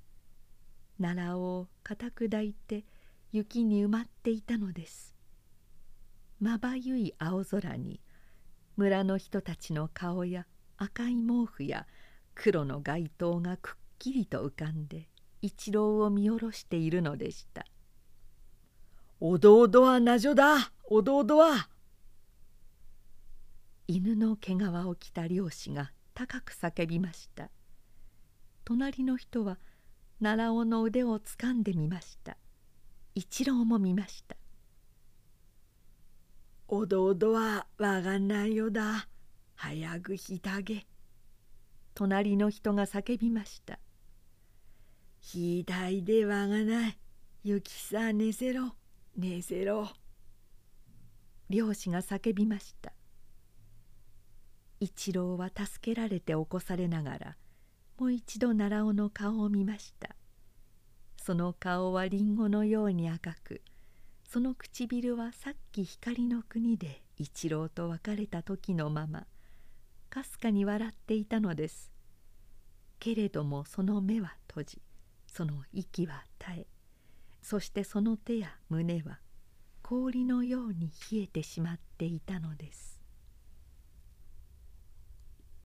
奈良を固く抱いて雪に埋まっていたのです。まばゆい青空に村の人たちの顔や赤い毛布や黒の街灯がくっきりと浮かんで一郎を見下ろしているのでした「おどおどはなじょだ。おどおどは!」犬の毛皮を着た漁師が高く叫びました。隣の人は奈良尾の腕をつかんでみました一郎も見ました「おどおどはわがないよだ早くひたげ」隣の人が叫びましたひだいでわがない。ゆきさ寝せろ、寝せろ。漁師が叫びました。一郎は助けられて起こされながら、もう一度奈良尾の顔を見ました。その顔はりんごのように赤く、その唇はさっき光の国で一郎と別れた時のまま、かすかに笑っていたのです。けれどもその目は閉じ、その息は絶えそしてその手や胸は氷のように冷えてしまっていたのです